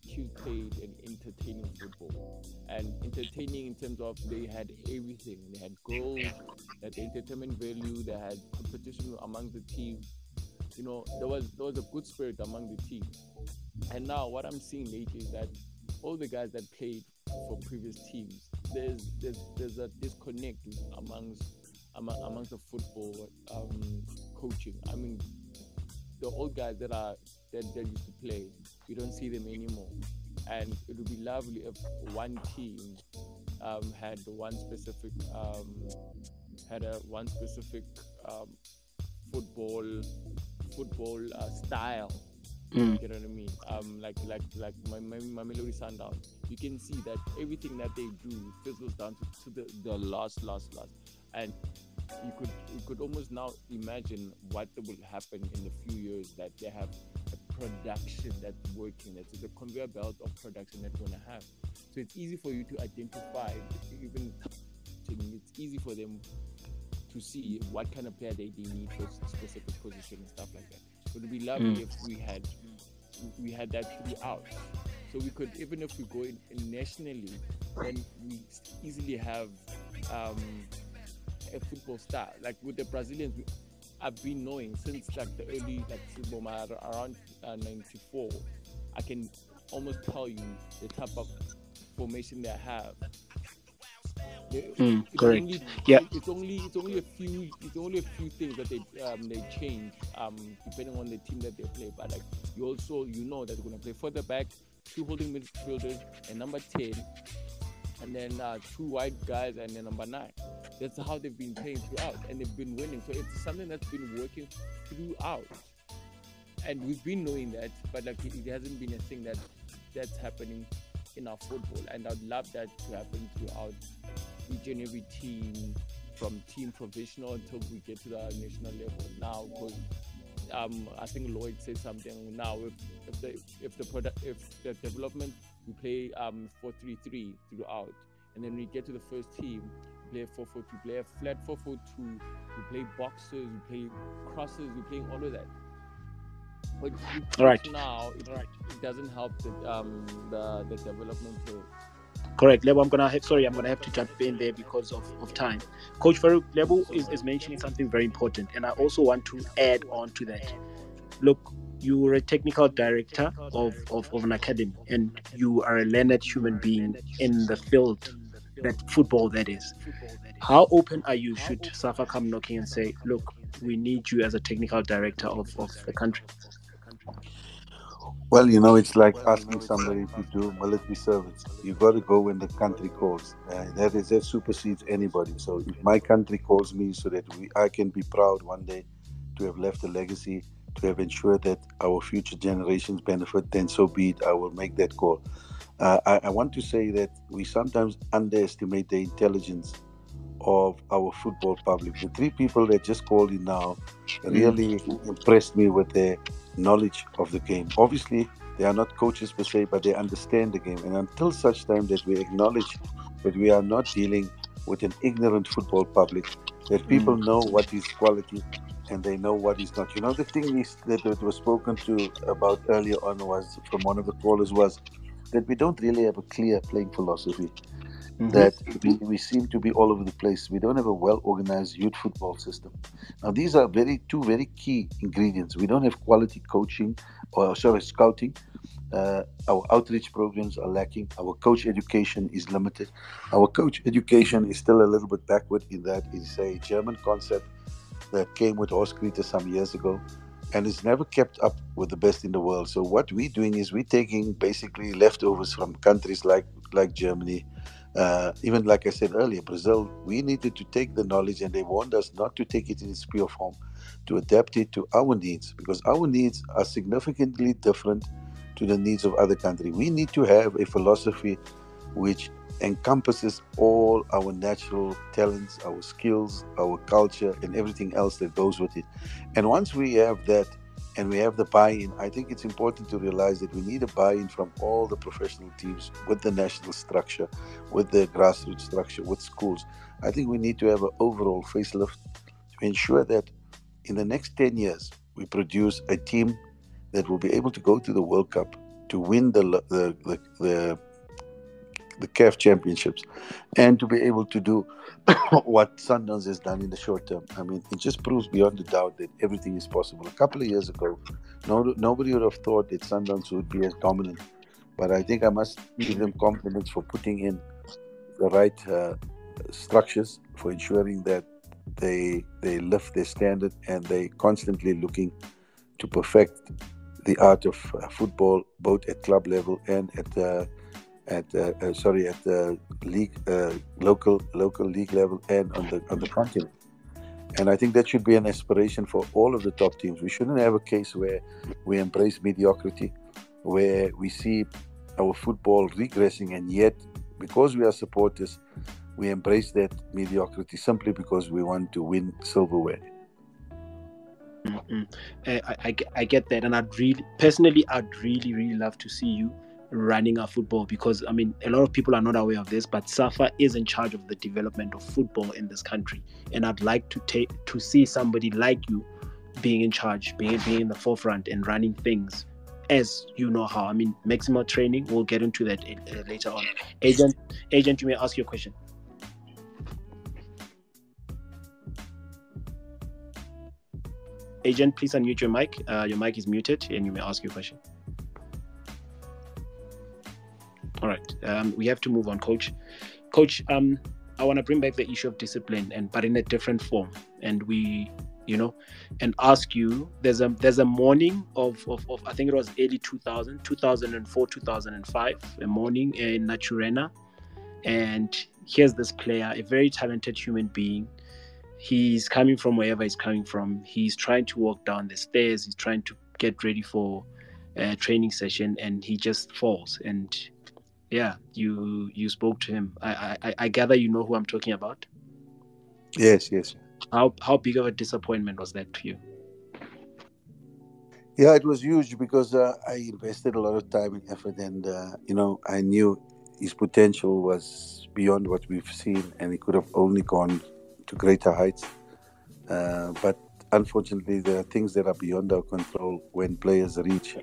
Chiefs played an entertaining football and entertaining in terms of they had everything. They had goals, had the entertainment value, they had competition among the team. You know, there was there was a good spirit among the team. And now what I'm seeing lately is that all the guys that played for previous teams, there's there's there's a disconnect amongst among, amongst the football um, coaching. I mean, the old guys that are that, that used to play, we don't see them anymore. And it would be lovely if one team um, had one specific um, had a one specific um, football football uh, style. Mm. You know what I mean? Um, like like like my my, my Melody Sundown. You can see that everything that they do fizzles down to, to the, the last last last, and you could you could almost now imagine what will happen in a few years that they have production that's working. That's the conveyor belt of production that we're gonna have. So it's easy for you to identify, even it's easy for them to see what kind of player they, they need for specific position and stuff like that. So it'd be lovely Mm. if we had we had that throughout. So we could even if we go in, in nationally, then we easily have um, a football star. Like with the Brazilians, we, I've been knowing since like the early like Siboma around uh, '94. I can almost tell you the type of formation they have. Mm, it's correct. Only, Yeah. It's only it's only a few it's only a few things that they um they change um depending on the team that they play. But like you also you know that they're gonna play further back, two holding midfielders and number ten, and then uh, two white guys and then number nine. That's how they've been playing throughout, and they've been winning. So it's something that's been working throughout, and we've been knowing that, but like it, hasn't been a thing that that's happening in our football, and I'd love that to happen throughout each and every team from team professional until we get to the national level. Now, because um, I think Lloyd said something now. If, if the if the product if the development we play um 4-3-3 throughout, and then we get to the first team, we play 4-4-2, play a flat 4-4-2, we play boxes, we play crosses, we're playing all of that. But right now, it, right. it doesn't help the um the, the development Correct. Lebo, I'm gonna have sorry, I'm gonna have to jump in there because of, of time. Coach Farouk, Lebo is, is mentioning something very important, and I also want to add on to that. Look, you are a technical director of, of, of an academy and you are a learned human being in the field that football that is. How open are you should Safa come knocking and say, look, we need you as a technical director of, of the country? Well, you know, it's like asking somebody to do military service. you've got to go when the country calls. Uh, that is that supersedes anybody. So if my country calls me, so that we, I can be proud one day to have left a legacy, to have ensured that our future generations benefit, then so be it. I will make that call. Uh, I, I want to say that we sometimes underestimate the intelligence of our football public. The three people that just called in now really mm. impressed me with their knowledge of the game. Obviously, they are not coaches per se, but they understand the game. And until such time that we acknowledge that we are not dealing with an ignorant football public, that people mm. know what is quality and they know what is not. You know, the thing is that, that was spoken to about earlier on was from one of the callers was that we don't really have a clear playing philosophy. Mm-hmm. That we, we seem to be all over the place. We don't have a well organized youth football system. Now, these are very two very key ingredients. We don't have quality coaching or sorry scouting. Uh, our outreach programs are lacking. Our coach education is limited. Our coach education is still a little bit backward in that it's a German concept that came with Horst some years ago and it's never kept up with the best in the world. So what we're doing is we're taking basically leftovers from countries like like Germany, uh, even like I said earlier, Brazil. We needed to take the knowledge, and they warned us not to take it in its pure form, to adapt it to our needs because our needs are significantly different to the needs of other countries. We need to have a philosophy which encompasses all our natural talents, our skills, our culture, and everything else that goes with it. And once we have that and we have the buy in, I think it's important to realize that we need a buy in from all the professional teams with the national structure, with the grassroots structure, with schools. I think we need to have an overall facelift to ensure that in the next 10 years, we produce a team that will be able to go to the World Cup to win the, the, the, the the CAF championships, and to be able to do <coughs> what Sundowns has done in the short term. I mean, it just proves beyond a doubt that everything is possible. A couple of years ago, no, nobody would have thought that Sundowns would be as dominant. But I think I must give them compliments for putting in the right uh, structures for ensuring that they they lift their standard and they constantly looking to perfect the art of uh, football both at club level and at uh, at uh, sorry at the league uh, local local league level and on the on the continent. And I think that should be an aspiration for all of the top teams. We shouldn't have a case where we embrace mediocrity, where we see our football regressing, and yet because we are supporters, we embrace that mediocrity simply because we want to win silverware. Mm-hmm. Uh, I, I, I, get that, and I'd really, personally, I'd really, really love to see you running our football because I mean a lot of people are not aware of this, but SAFA is in charge of the development of football in this country, and I'd like to take to see somebody like you being in charge, being being in the forefront and running things as you know how. I mean, maximal training. We'll get into that uh, later on. Agent, agent, you may ask your question. Agent, please unmute your mic. Uh, your mic is muted, and you may ask your question. All right, um, we have to move on, coach. Coach, um, I want to bring back the issue of discipline, and but in a different form. And we, you know, and ask you. There's a there's a morning of of, of I think it was early 2000, 2004, 2005, a morning in Naturena, and here's this player, a very talented human being. He's coming from wherever he's coming from. He's trying to walk down the stairs. He's trying to get ready for a training session, and he just falls and yeah, you you spoke to him. I, I I gather you know who I'm talking about. Yes, yes. How how big of a disappointment was that to you? Yeah, it was huge because uh, I invested a lot of time and effort, and uh, you know, I knew his potential was beyond what we've seen, and he could have only gone to greater heights. Uh, but unfortunately, there are things that are beyond our control when players reach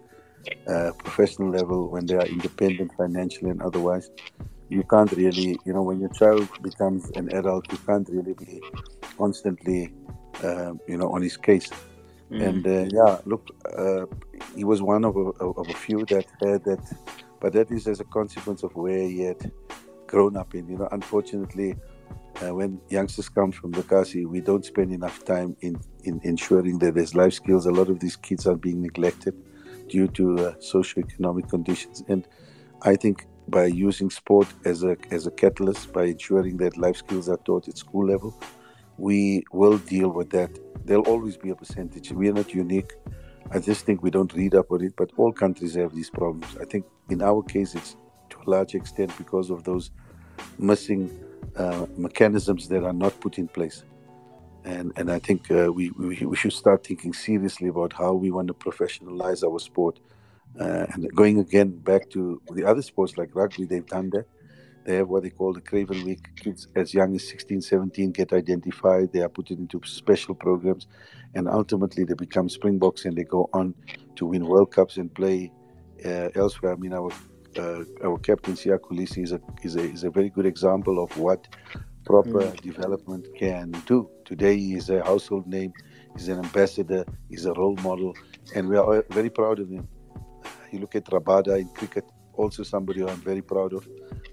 uh, professional level, when they are independent financially and otherwise. You can't really, you know, when your child becomes an adult, you can't really be constantly, uh, you know, on his case. Mm. And uh, yeah, look, uh, he was one of a, of a few that had that, but that is as a consequence of where he had grown up in. You know, unfortunately, uh, when youngsters come from the Kasi, we don't spend enough time in, in ensuring that there's life skills. A lot of these kids are being neglected due to uh, socioeconomic conditions. And I think by using sport as a, as a catalyst, by ensuring that life skills are taught at school level, we will deal with that. There'll always be a percentage. We are not unique. I just think we don't read up on it, but all countries have these problems. I think in our case, it's to a large extent because of those missing uh, mechanisms that are not put in place. And, and I think uh, we, we, we, should start thinking seriously about how we want to professionalize our sport. Uh, and going again back to the other sports like rugby, they've done that. They have what they call the Craven Week. Kids as young as 16, 17 get identified. They are put into special programs. And ultimately, they become Springboks and they go on to win World Cups and play uh, elsewhere. I mean, our uh, our captain Siya Kolisi is a, is, a, is a very good example of what proper mm. development can do. Today, he is a household name, he's an ambassador, he's a role model, and we are very proud of him. You look at Rabada in cricket, also somebody who I'm very proud of.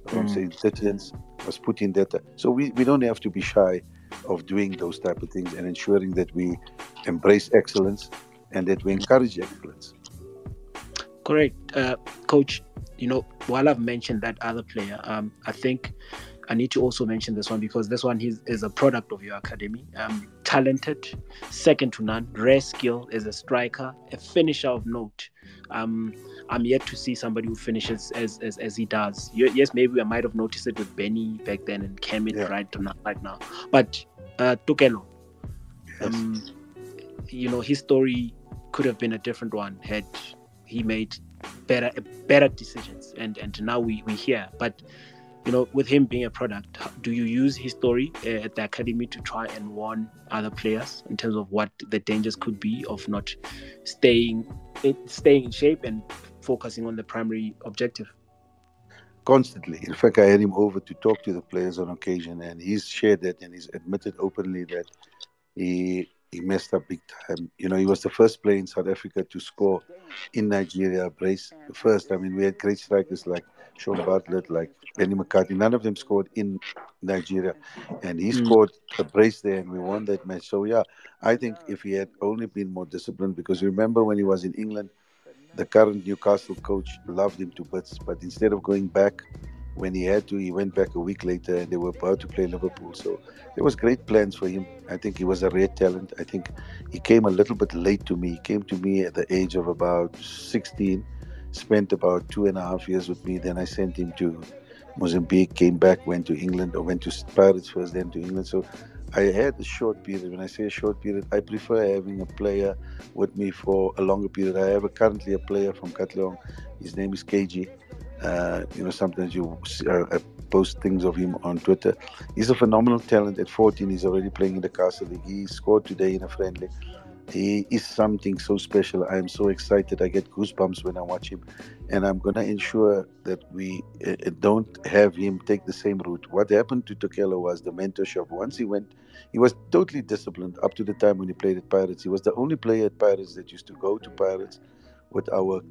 From mm. St. Stithians was put in that. So we, we don't have to be shy of doing those type of things and ensuring that we embrace excellence and that we encourage excellence. Correct, uh, Coach you know, while I've mentioned that other player, um, I think I need to also mention this one because this one is, is a product of your academy. Um, talented, second to none, rare skill as a striker, a finisher of note. Um, I'm yet to see somebody who finishes as as, as he does. Yes, maybe I might have noticed it with Benny back then and Kermit yeah. right now, right now. But uh, Tokelo, um, you know, his story could have been a different one had he made better better decisions and and now we we here but you know with him being a product do you use his story uh, at the academy to try and warn other players in terms of what the dangers could be of not staying staying in shape and focusing on the primary objective constantly in fact i had him over to talk to the players on occasion and he's shared that and he's admitted openly that he he messed up big time. You know, he was the first player in South Africa to score in Nigeria, brace the first. I mean, we had great strikers like Shaun Bartlett, like Benny McCarthy. None of them scored in Nigeria, and he mm. scored a brace there, and we won that match. So yeah, I think if he had only been more disciplined, because remember when he was in England, the current Newcastle coach loved him to bits, but instead of going back when he had to, he went back a week later and they were about to play Liverpool. So there was great plans for him. I think he was a rare talent. I think he came a little bit late to me. He came to me at the age of about 16, spent about two and a half years with me. Then I sent him to Mozambique, came back, went to England, or went to Pirates first, then to England. So I had a short period. When I say a short period, I prefer having a player with me for a longer period. I have a, currently a player from Katlehong. His name is KG. Uh, you know, sometimes you uh, post things of him on Twitter. He's a phenomenal talent. At 14, he's already playing in the Castle League. He scored today in a friendly. He is something so special. I am so excited. I get goosebumps when I watch him, and I'm gonna ensure that we uh, uh don't have him take the same route. What happened to Tokelo was the mentorship. Once he went, he was totally disciplined up to the time when he played at Pirates. He was the only player at Pirates that used to go to Pirates with our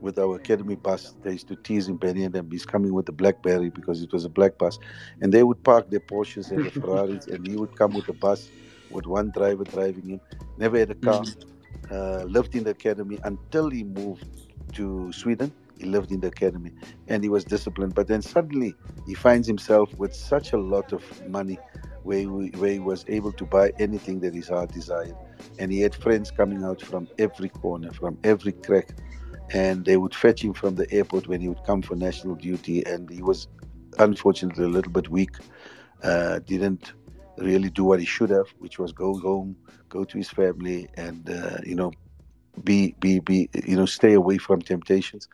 with our academy bus. They used to tease him, Benny and them. He's coming with the BlackBerry because it was a black bus. And they would park their Porsches and the <laughs> Ferraris, and he would come with the bus with one driver driving him. Never had a car. Mm-hmm. Uh, lived in the academy until he moved to Sweden. He lived in the academy and he was disciplined. But then suddenly he finds himself with such a lot of money where he, where he was able to buy anything that his heart desired. And he had friends coming out from every corner, from every crack and they would fetch him from the airport when he would come for national duty. And he was unfortunately a little bit weak, uh, didn't really do what he should have, which was go home, go to his family, and uh, you know, be be be you know, stay away from temptations.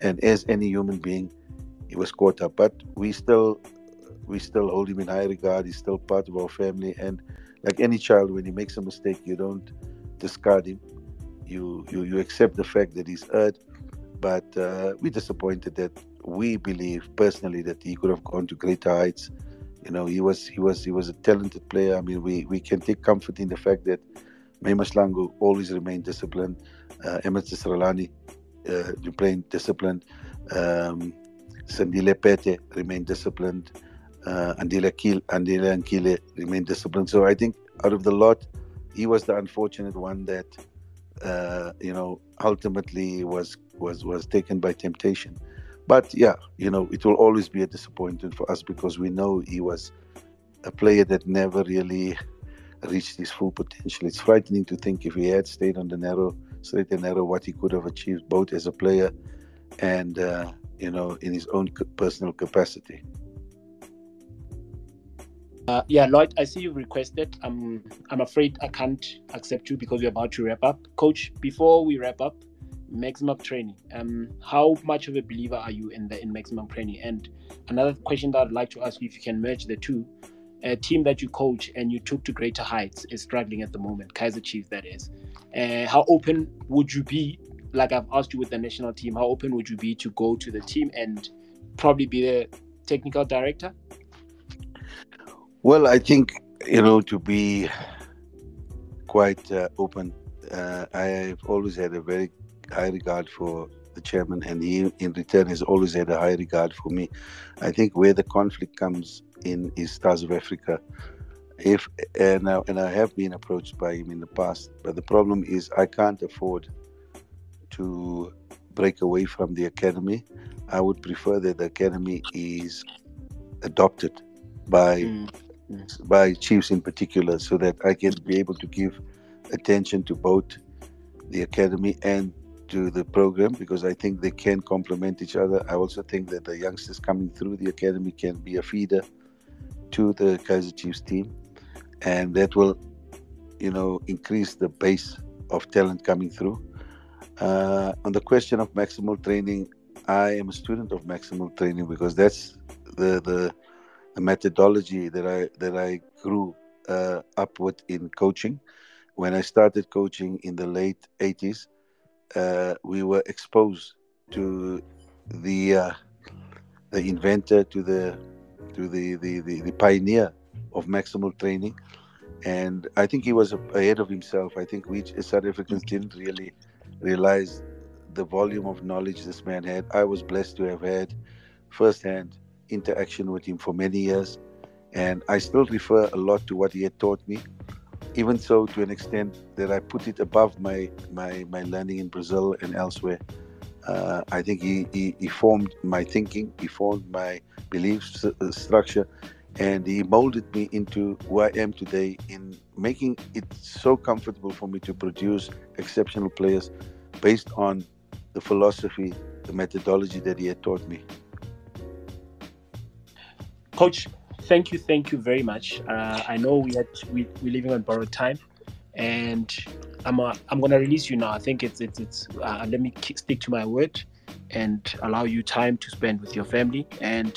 And as any human being, he was caught up. But we still we still hold him in high regard. He's still part of our family, and like any child, when he makes a mistake, you don't discard him. You you you accept the fact that he's hurt, but uh, we're disappointed that we believe personally that he could have gone to greater heights. You know, he was he was he was a talented player. I mean, we we can take comfort in the fact that May Mahlangu always remained disciplined. Uh, Sralani uh, remained disciplined. Um, Sandile Pete remained disciplined. Uh, Andile Kil, Andile Ankile remained disciplined. So I think out of the lot, he was the unfortunate one that uh, you know ultimately was was was taken by temptation. But yeah, you know, it will always be a disappointment for us because we know he was a player that never really reached his full potential. It's frightening to think if he had stayed on the narrow, straight and narrow, what he could have achieved both as a player and uh, you know in his own personal capacity. Uh, yeah, Lloyd, I see you've requested. I'm I'm afraid I can't accept you because we're about to wrap up. Coach, before we wrap up, maximum training. Um, how much of a believer are you in the in maximum training? And another question that I'd like to ask you, if you can merge the two, a team that you coach and you took to greater heights is struggling at the moment, Kaizer Chiefs, that is. Uh, how open would you be? Like I've asked you with the national team, how open would you be to go to the team and probably be the technical director? Well, I think you know to be quite uh, open. Uh, I've always had a very high regard for the chairman, and he, in return, has always had a high regard for me. I think where the conflict comes in is Stars of Africa. If and I, and I have been approached by him in the past, but the problem is I can't afford to break away from the academy. I would prefer that the academy is adopted by mm. by chiefs in particular, so that I can be able to give attention to both the academy and to the program because I think they can complement each other. I also think that the youngsters coming through the academy can be a feeder to the Kaizer Chiefs team, and that will, you know, increase the base of talent coming through. Uh, on the question of maximal training, I am a student of maximal training because that's the the, the methodology that I that I grew uh, up with in coaching. When I started coaching in the late 80s, uh, we were exposed to the uh, the inventor, to the to the, the, the, the, pioneer of maximal training. And I think he was ahead of himself. I think we South Africans didn't really realize the volume of knowledge this man had. I was blessed to have had firsthand interaction with him for many years. And I still refer a lot to what he had taught me even so to an extent that I put it above my my, my learning in Brazil and elsewhere. Uh, I think he, he, he, formed my thinking, he formed my belief uh, structure, and he molded me into who I am today in making it so comfortable for me to produce exceptional players based on the philosophy, the methodology that he had taught me. Coach, thank you, thank you very much. Uh, I know we had we we're living on borrowed time, and I'm a, I'm gonna release you now. I think it's it's it's. Uh, let me stick to my word and allow you time to spend with your family. And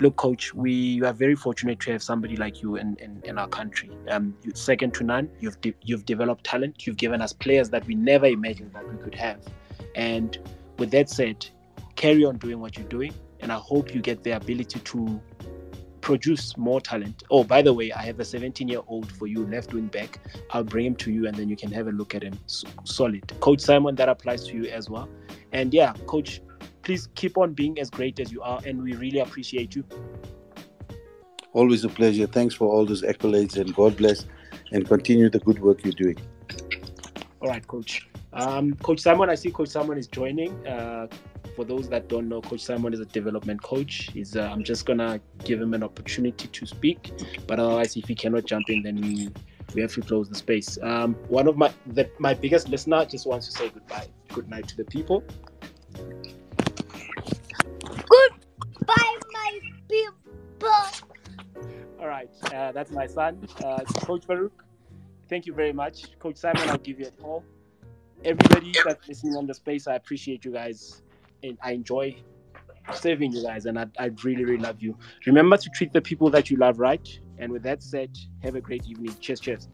look, coach, we are very fortunate to have somebody like you in in, in our country. Um, you, second to none. You've de- you've developed talent. You've given us players that we never imagined that we could have. And with that said, carry on doing what you're doing. And I hope you get the ability to produce more talent. Oh, by the way, I have a 17 year old for you, left wing back. I'll bring him to you and then you can have a look at him. solid. Coach Simon, that applies to you as well. And yeah, coach, please keep on being as great as you are. And we really appreciate you. Always a pleasure. Thanks for all those accolades and God bless and continue the good work you're doing. All right, coach. Um, coach Simon, I see Coach Simon is joining. Uh, for those that don't know, Coach Simon is a development coach. He's, uh, I'm just gonna give him an opportunity to speak, but otherwise, if he cannot jump in, then we we have to close the space. Um, one of my the, my biggest listener just wants to say goodbye, good night to the people. Goodbye, my people. All right. Uh, that's my son, uh, Coach Farouk. Thank you very much, Coach Simon. I'll give you a call. Everybody that's listening on the space, I appreciate you guys, and I enjoy serving you guys, and I, I really, really love you. Remember to treat the people that you love right. And with that said, have a great evening. Cheers, cheers.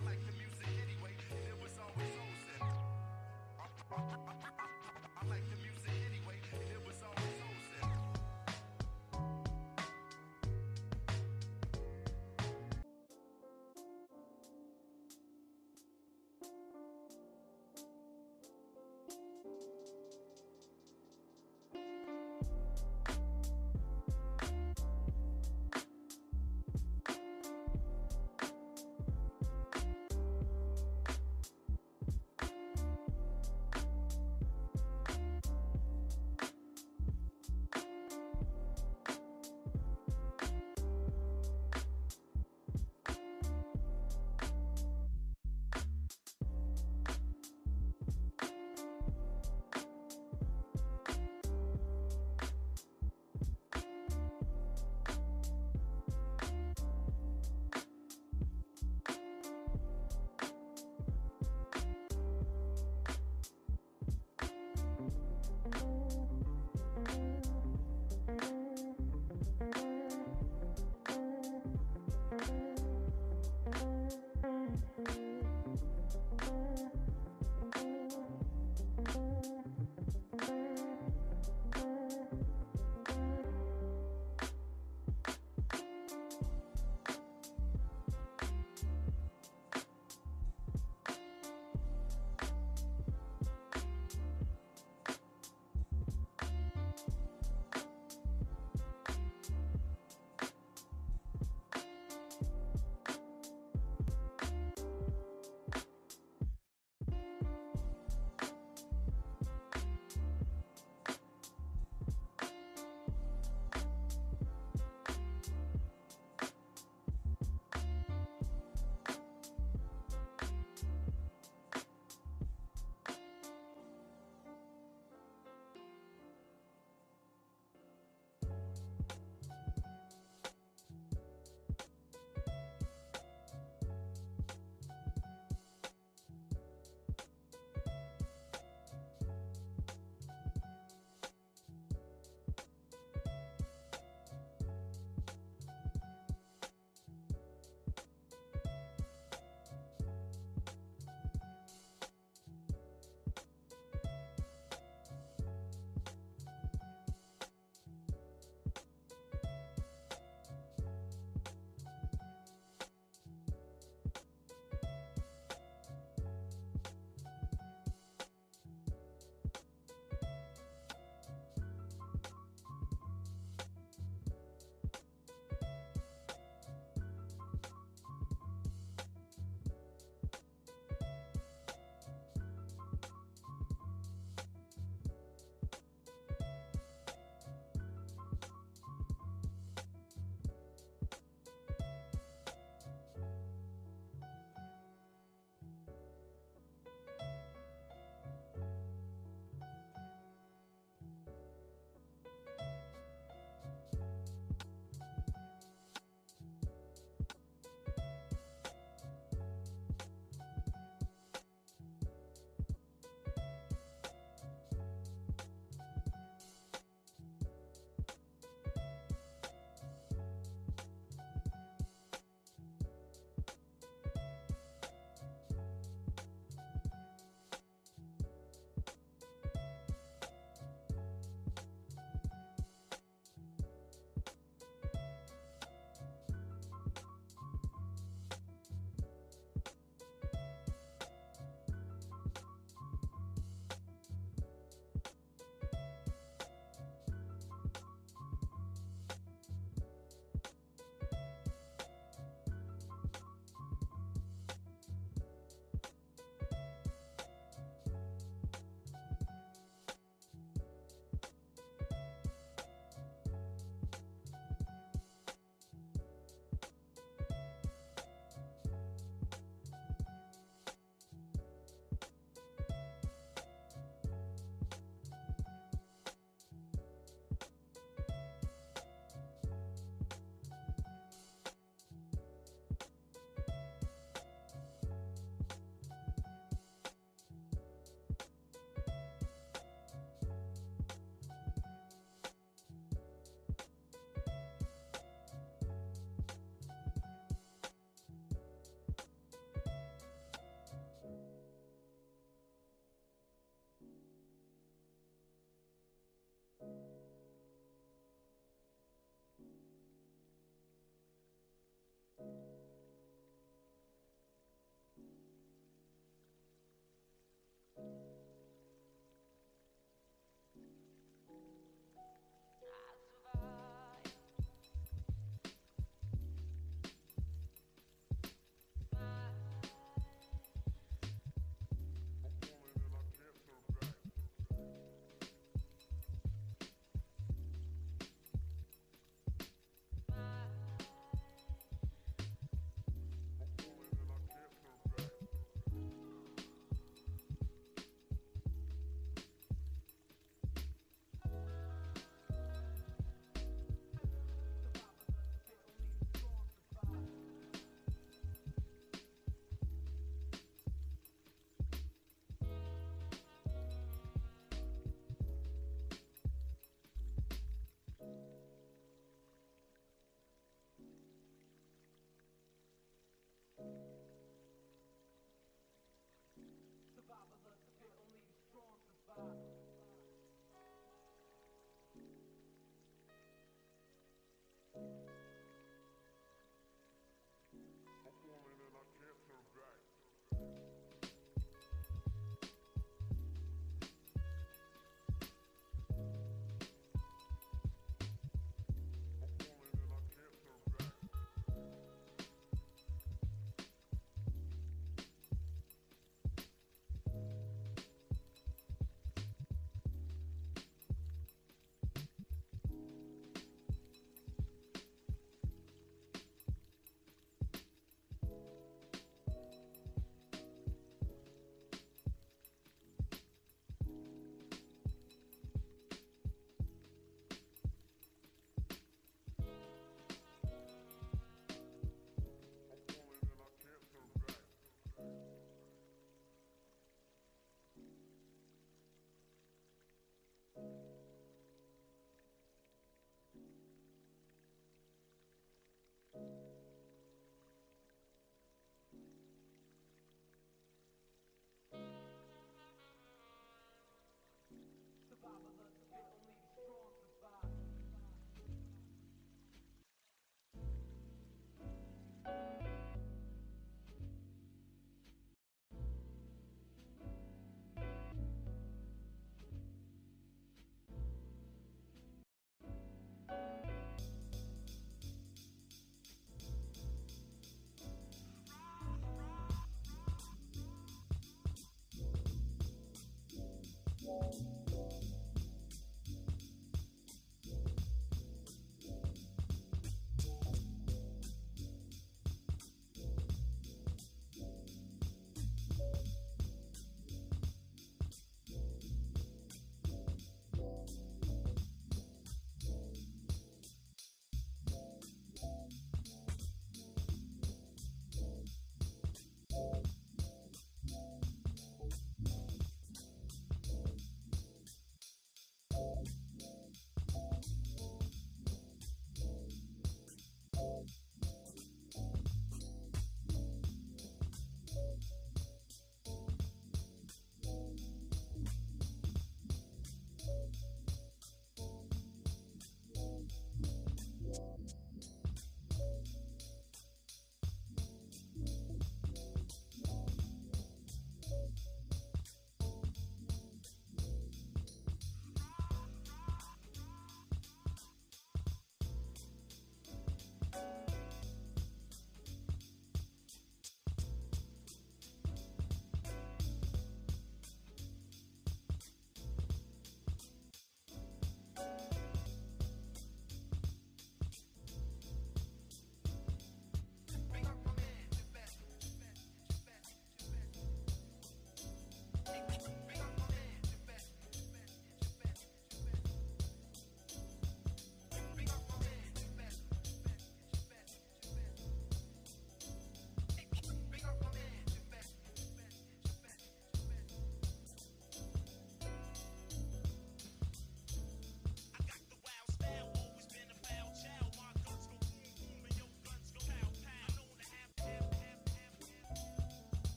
I like the music.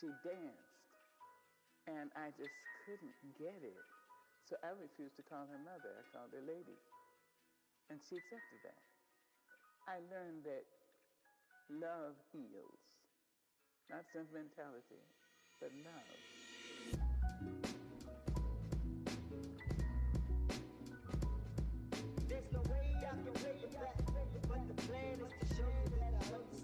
she danced. And I just couldn't get it. So I refused to call her mother. I called her lady. And she accepted that. I learned that love heals. Not sentimentality, but love. Way I can pay you back, but the plan is to show you that I love you.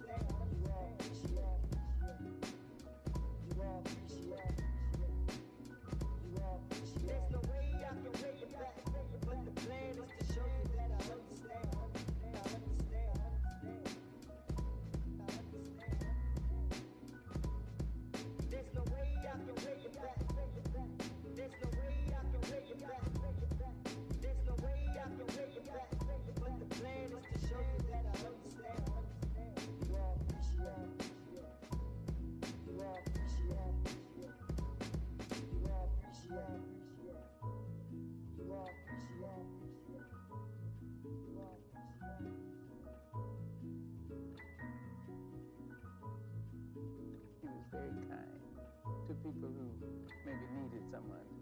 people who maybe needed someone.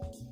back.